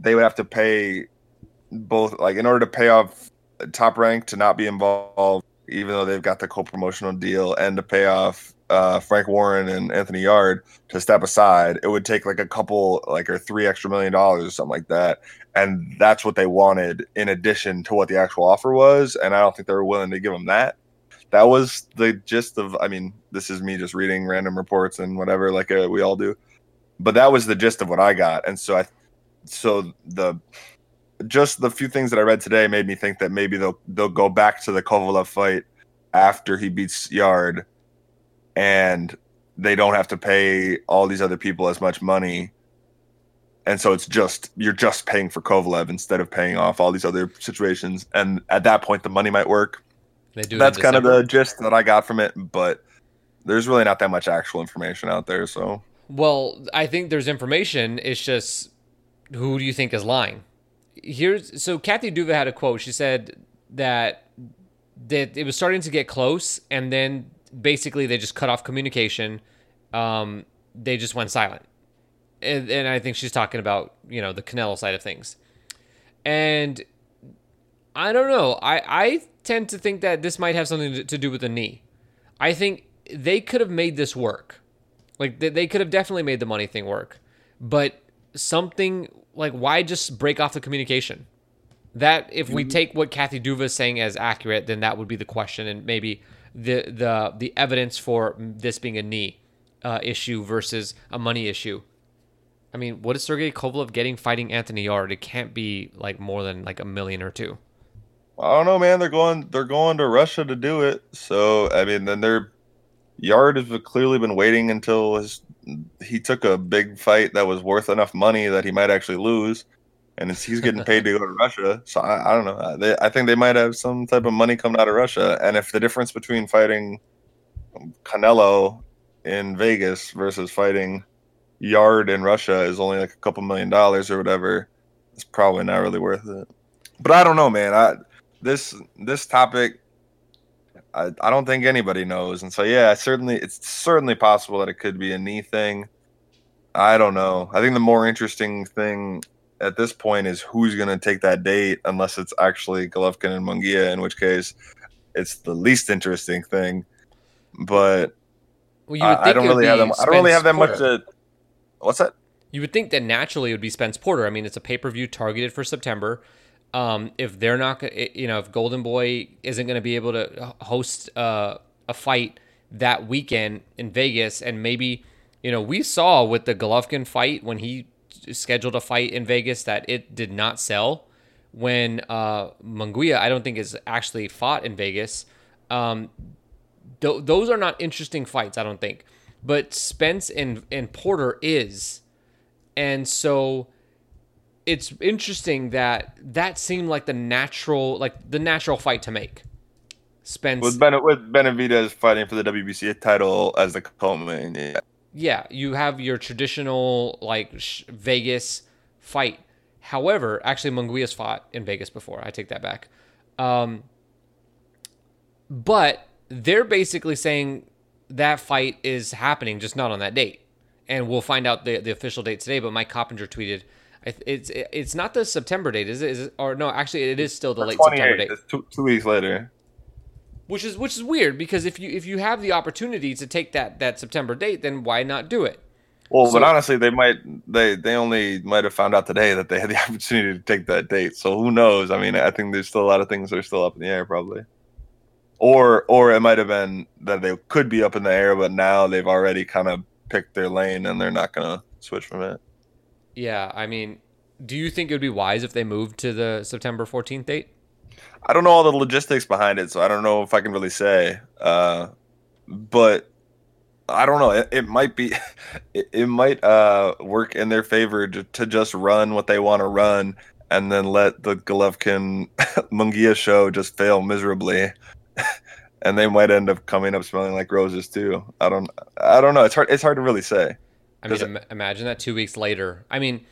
they would have to pay both like in order to pay off top rank to not be involved, even though they've got the co-promotional deal, and to pay off uh, Frank Warren and Anthony Yarde to step aside, it would take like a couple, like or three extra million dollars or something like that. And that's what they wanted in addition to what the actual offer was. And I don't think they were willing to give them that. That was the gist of, I mean, this is me just reading random reports and whatever, like uh, we all do. But that was the gist of what I got. And so I, so the, just the few things that I read today made me think that maybe they'll they'll go back to the Kovalev fight after he beats Yarde and they don't have to pay all these other people as much money. And so it's just you're just paying for Kovalev instead of paying off all these other situations. And at that point, the money might work. They do. That's kind of the gist that I got from it, but there's really not that much actual information out there. So, well, I think there's information. It's just who do you think is lying? Here's so Kathy Duva had a quote. She said that that it was starting to get close, and then basically they just cut off communication. Um, they just went silent, and, and I think she's talking about you know the Canelo side of things, and I don't know. I I tend to think that this might have something to do with the knee. I think they could have made this work. Like they, they could have definitely made the money thing work. But something like why just break off the communication? That if we take what Kathy Duva is saying as accurate, then that would be the question, and maybe the the the evidence for this being a knee uh, issue versus a money issue. I mean, what is Sergey Kovalev getting fighting Anthony Yarde? It can't be like more than like a million or two. I don't know, man. They're going they're going to Russia to do it. So I mean, then they're Yarde has clearly been waiting until his he took a big fight that was worth enough money that he might actually lose and he's getting paid to go to Russia. So I, I don't know. Uh, they, I think they might have some type of money coming out of Russia. And if the difference between fighting Canelo in Vegas versus fighting Yarde in Russia is only like a couple million dollars or whatever, it's probably not really worth it. But I don't know, man. I this this topic. I, I don't think anybody knows, and so yeah, certainly it's certainly possible that it could be a knee thing. I don't know. I think the more interesting thing at this point is who's going to take that date, unless it's actually Golovkin and Munguia, in which case it's the least interesting thing. But well, I, I, don't really have them. I don't really have that much. To, what's that? You would think that naturally it would be Spence Porter. I mean, it's a pay per view targeted for September. Um, if they're not, you know, if Golden Boy isn't going to be able to host uh, a fight that weekend in Vegas, and maybe, you know, we saw with the Golovkin fight when he scheduled a fight in Vegas that it did not sell. When uh, I don't think is actually fought in Vegas. Um, th- those are not interesting fights, I don't think. But Spence and and Porter is, and so it's interesting that that seemed like the natural like the natural fight to make. Spence with ben- with Benavidez fighting for the WBC title as the co-main. Yeah yeah, you have your traditional like sh- Vegas fight. However, actually, Munguia's fought in Vegas before. I take that back. Um, but they're basically saying that fight is happening, just not on that date. And we'll find out the, the official date today. But Mike Coppinger tweeted, "It's it's not the September date, is it? Is it or no? Actually, it is still the late September date. It's two, two weeks later which is which is weird because if you if you have the opportunity to take that that September date, then why not do it? Well, so, but honestly, they might they they only might have found out today that they had the (laughs) opportunity to take that date. So who knows? I mean, I think there's still a lot of things that are still up in the air, probably. Or or it might have been that they could be up in the air, but now they've already kind of picked their lane and they're not gonna switch from it. Yeah, I mean, do you think it would be wise if they moved to the September 14th date? I don't know all the logistics behind it, so I don't know if I can really say. Uh, but I don't know. It, it might be, (laughs) it, it might uh, work in their favor to, to just run what they want to run, and then let the Golovkin (laughs) Munguia show just fail miserably, (laughs) and they might end up coming up smelling like roses too. I don't. I don't know. It's hard. It's hard to really say. I mean, imagine that two weeks later. I mean,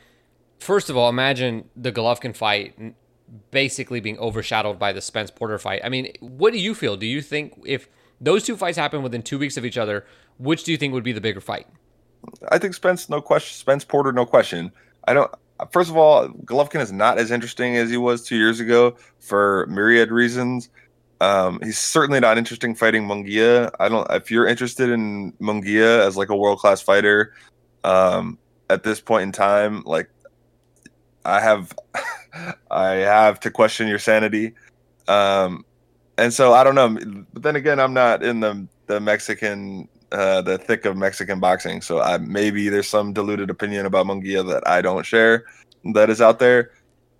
first of all, imagine the Golovkin fight basically being overshadowed by the Spence Porter fight. I mean, what do you feel? Do you think if those two fights happen within two weeks of each other, which do you think would be the bigger fight? I think Spence, no question. Spence Porter, no question. I don't. First of all, Golovkin is not as interesting as he was two years ago for myriad reasons. Um, he's certainly not interesting fighting Munguia. I don't. If you're interested in Munguia as like a world class fighter, um, at this point in time, like I have, (laughs) I have to question your sanity. Um, and so I don't know. But then again, I'm not in the the Mexican, uh, the thick of Mexican boxing. So I maybe there's some diluted opinion about Munguia that I don't share that is out there.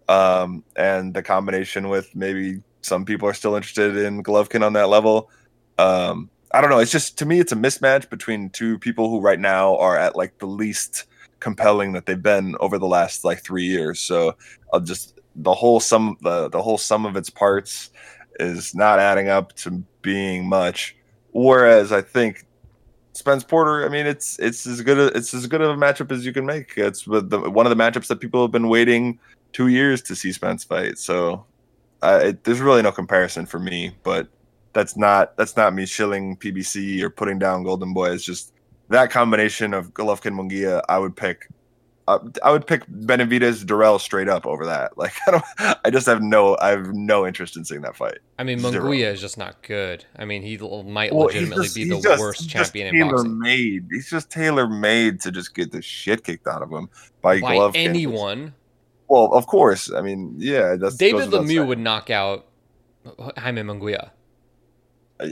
Um, and the combination with maybe some people are still interested in Golovkin on that level. Um, I don't know. It's just to me, it's a mismatch between two people who right now are at like the least compelling that they've been over the last like three years. So I'll just the whole sum the the whole sum of its parts is not adding up to being much. Whereas I think Spence Porter, I mean, it's it's as good a, it's as good of a matchup as you can make. It's the, one of the matchups that people have been waiting two years to see Spence fight. So uh, it, there's really no comparison for me, but that's not that's not me shilling PBC or putting down Golden Boy. It's just that combination of Golovkin Munguia. I would pick. Uh, I would pick Benavidez Dirrell straight up over that. (laughs) Like I don't. I just have no. I have no interest in seeing that fight. I mean, Munguia is just not good. I mean, he might well, legitimately just, be the just, worst champion in boxing. Made. He's just tailor made to just get the shit kicked out of him by, by Golovkin. anyone. Well, of course. I mean, yeah. That's, David Lemieux would knock out Jaime Munguia.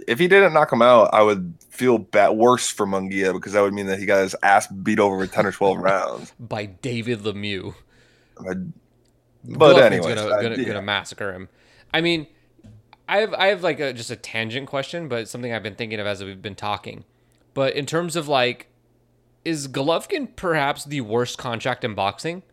If he didn't knock him out, I would feel bad, worse for Munguia because that would mean that he got his ass beat over with ten or twelve rounds (laughs) by David Lemieux. but anyway, gonna, gonna, yeah. gonna massacre him. I mean, I have I have like a just a tangent question, but something I've been thinking of as we've been talking. But in terms of like, is Golovkin perhaps the worst contract in boxing?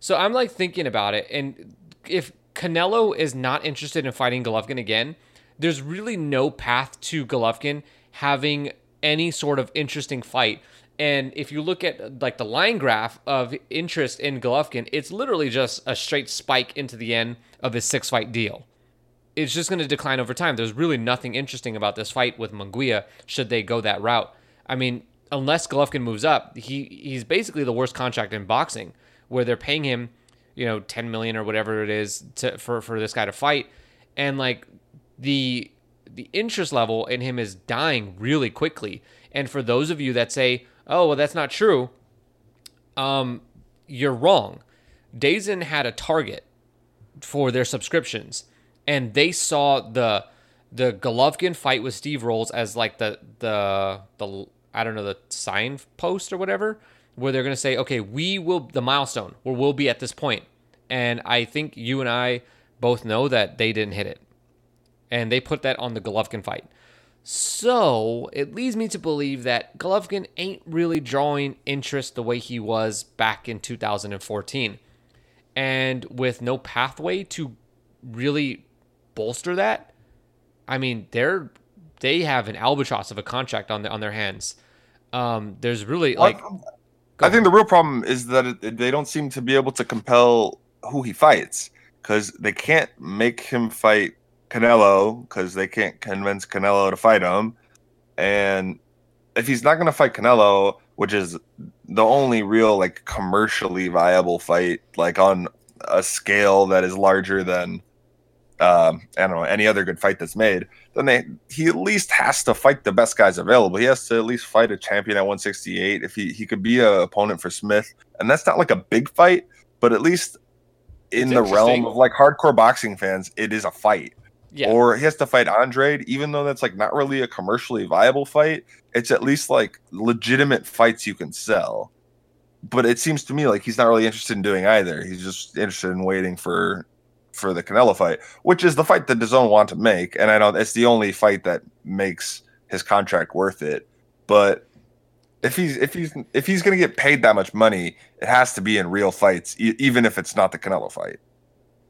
So I'm like thinking about it, and if Canelo is not interested in fighting Golovkin again, there's really no path to Golovkin having any sort of interesting fight. And if you look at like the line graph of interest in Golovkin, it's literally just a straight spike into the end of his six fight deal. It's just going to decline over time. There's really nothing interesting about this fight with Munguia should they go that route. I mean, unless Golovkin moves up, he he's basically the worst contract in boxing where they're paying him, you know, 10 million or whatever it is to for for this guy to fight and like the the interest level in him is dying really quickly. And for those of you that say, "Oh, well that's not true." Um you're wrong. DAZN had a target for their subscriptions and they saw the the Golovkin fight with Steve Rolls as like the the the I don't know the sign post or whatever where they're going to say, okay, we will, the milestone where we'll be at this point. And I think you and I both know that they didn't hit it. And they put that on the Golovkin fight. So it leads me to believe that Golovkin ain't really drawing interest the way he was back in 2014. And with no pathway to really bolster that, I mean, they're they have an albatross of a contract on the, on their hands. Um, there's really like I think the real problem is that it, they don't seem to be able to compel who he fights because they can't make him fight Canelo because they can't convince Canelo to fight him. And if he's not going to fight Canelo, which is the only real like commercially viable fight, like on a scale that is larger than um, I don't know any other good fight that's made, then they he at least has to fight the best guys available. He has to at least fight a champion at 168. If he he could be a opponent for Smith, and that's not like a big fight, but at least in it's the realm of like hardcore boxing fans, it is a fight. Yeah. Or he has to fight Andrade, even though that's like not really a commercially viable fight. It's at least like legitimate fights you can sell. But it seems to me like he's not really interested in doing either. He's just interested in waiting for for the Canelo fight, which is the fight that DAZN want to make, and I know it's the only fight that makes his contract worth it. But if he's if he's if he's going to get paid that much money, it has to be in real fights, e- even if it's not the Canelo fight.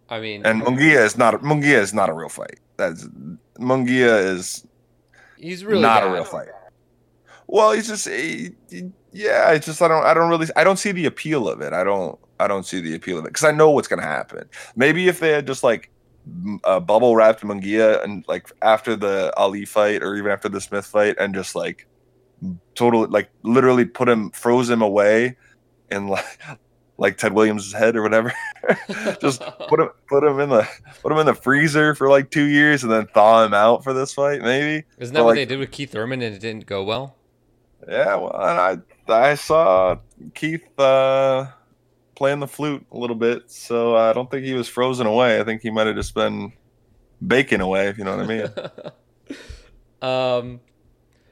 I mean, and Munguia is not Munguia is not a real fight. That's Munguia is he's really not bad. a real fight. Well, he's just he, he, yeah. It's just I don't I don't really I don't see the appeal of it. I don't I don't see the appeal of it because I know what's gonna happen. Maybe if they had just like uh, bubble wrapped Munguia and like after the Ali fight or even after the Smith fight and just like totally like literally put him froze him away and like like Ted Williams' head or whatever. (laughs) just put him (laughs) put him in the put him in the freezer for like two years and then thaw him out for this fight, maybe. Isn't that but what like, they did with Keith Thurman and it didn't go well? Yeah, well, I I saw Keith uh, playing the flute a little bit, so I don't think he was frozen away. I think he might have just been baking away, if you know what I mean. (laughs) um,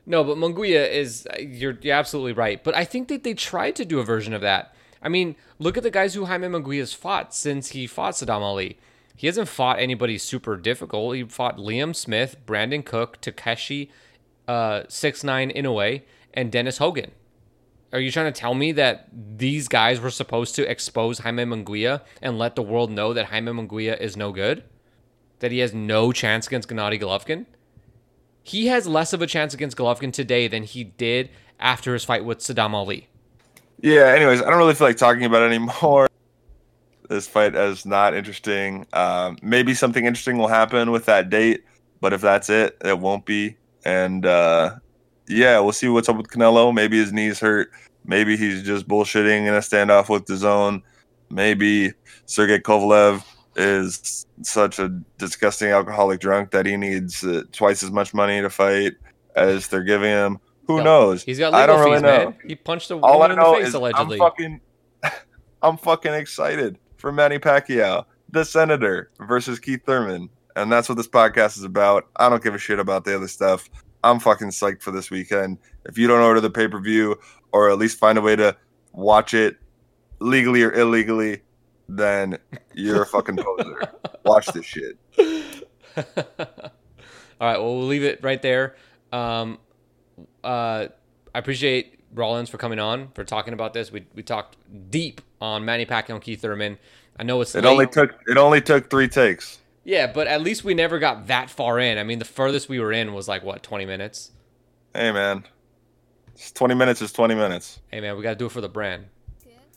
no, but Munguia is you're you're absolutely right. But I think that they tried to do a version of that. I mean, look at the guys who Jaime Munguia's fought since he fought Saddam Ali. He hasn't fought anybody super difficult. He fought Liam Smith, Brandon Cook, Takeshi, uh, six nine Inoue, and Dennis Hogan. Are you trying to tell me that these guys were supposed to expose Jaime Munguia and let the world know that Jaime Munguia is no good? That he has no chance against Gennady Golovkin? He has less of a chance against Golovkin today than he did after his fight with Saddam Ali. Yeah, anyways, I don't really feel like talking about it anymore. (laughs) This fight is not interesting. Um, maybe something interesting will happen with that date, but if that's it, it won't be. And uh, yeah, we'll see what's up with Canelo. Maybe his knees hurt. Maybe he's just bullshitting in a standoff with DAZN. Maybe Sergey Kovalev is such a disgusting alcoholic drunk that he needs uh, twice as much money to fight as they're giving him. Who no, knows? He's got legal I don't fees, really know. man. He punched a woman All I know in the face is allegedly. I'm fucking, (laughs) I'm fucking excited for Manny Pacquiao, the senator versus Keith Thurman, and that's what this podcast is about. I don't give a shit about the other stuff. I'm fucking psyched for this weekend. If you don't order the pay per view or at least find a way to watch it legally or illegally, then (laughs) you're a fucking poser. Watch this shit. (laughs) All right, well, we'll leave it right there. Um, uh, I appreciate Rollins for coming on for talking about this. We we talked deep on Manny Pacquiao and Keith Thurman. I know it's it late. only took it only took three takes. Yeah, but at least we never got that far in. I mean, the furthest we were in was like what, 20 minutes? Hey man. It's 20 minutes is 20 minutes. Hey man, we got to do it for the brand.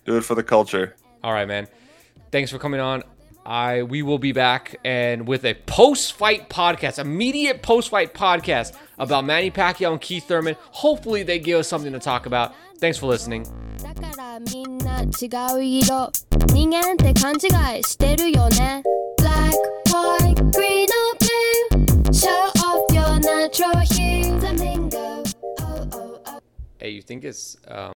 Do it for the culture. All right, man. Thanks for coming on. I we will be back and with a post-fight podcast, immediate post-fight podcast about Manny Pacquiao and Keith Thurman. Hopefully they give us something to talk about. Thanks for listening. みんな違う色人間って勘違いしてるよね Black, white, green or blue Show off your natural hue Flamingo oh, oh, oh. Hey, you think it's um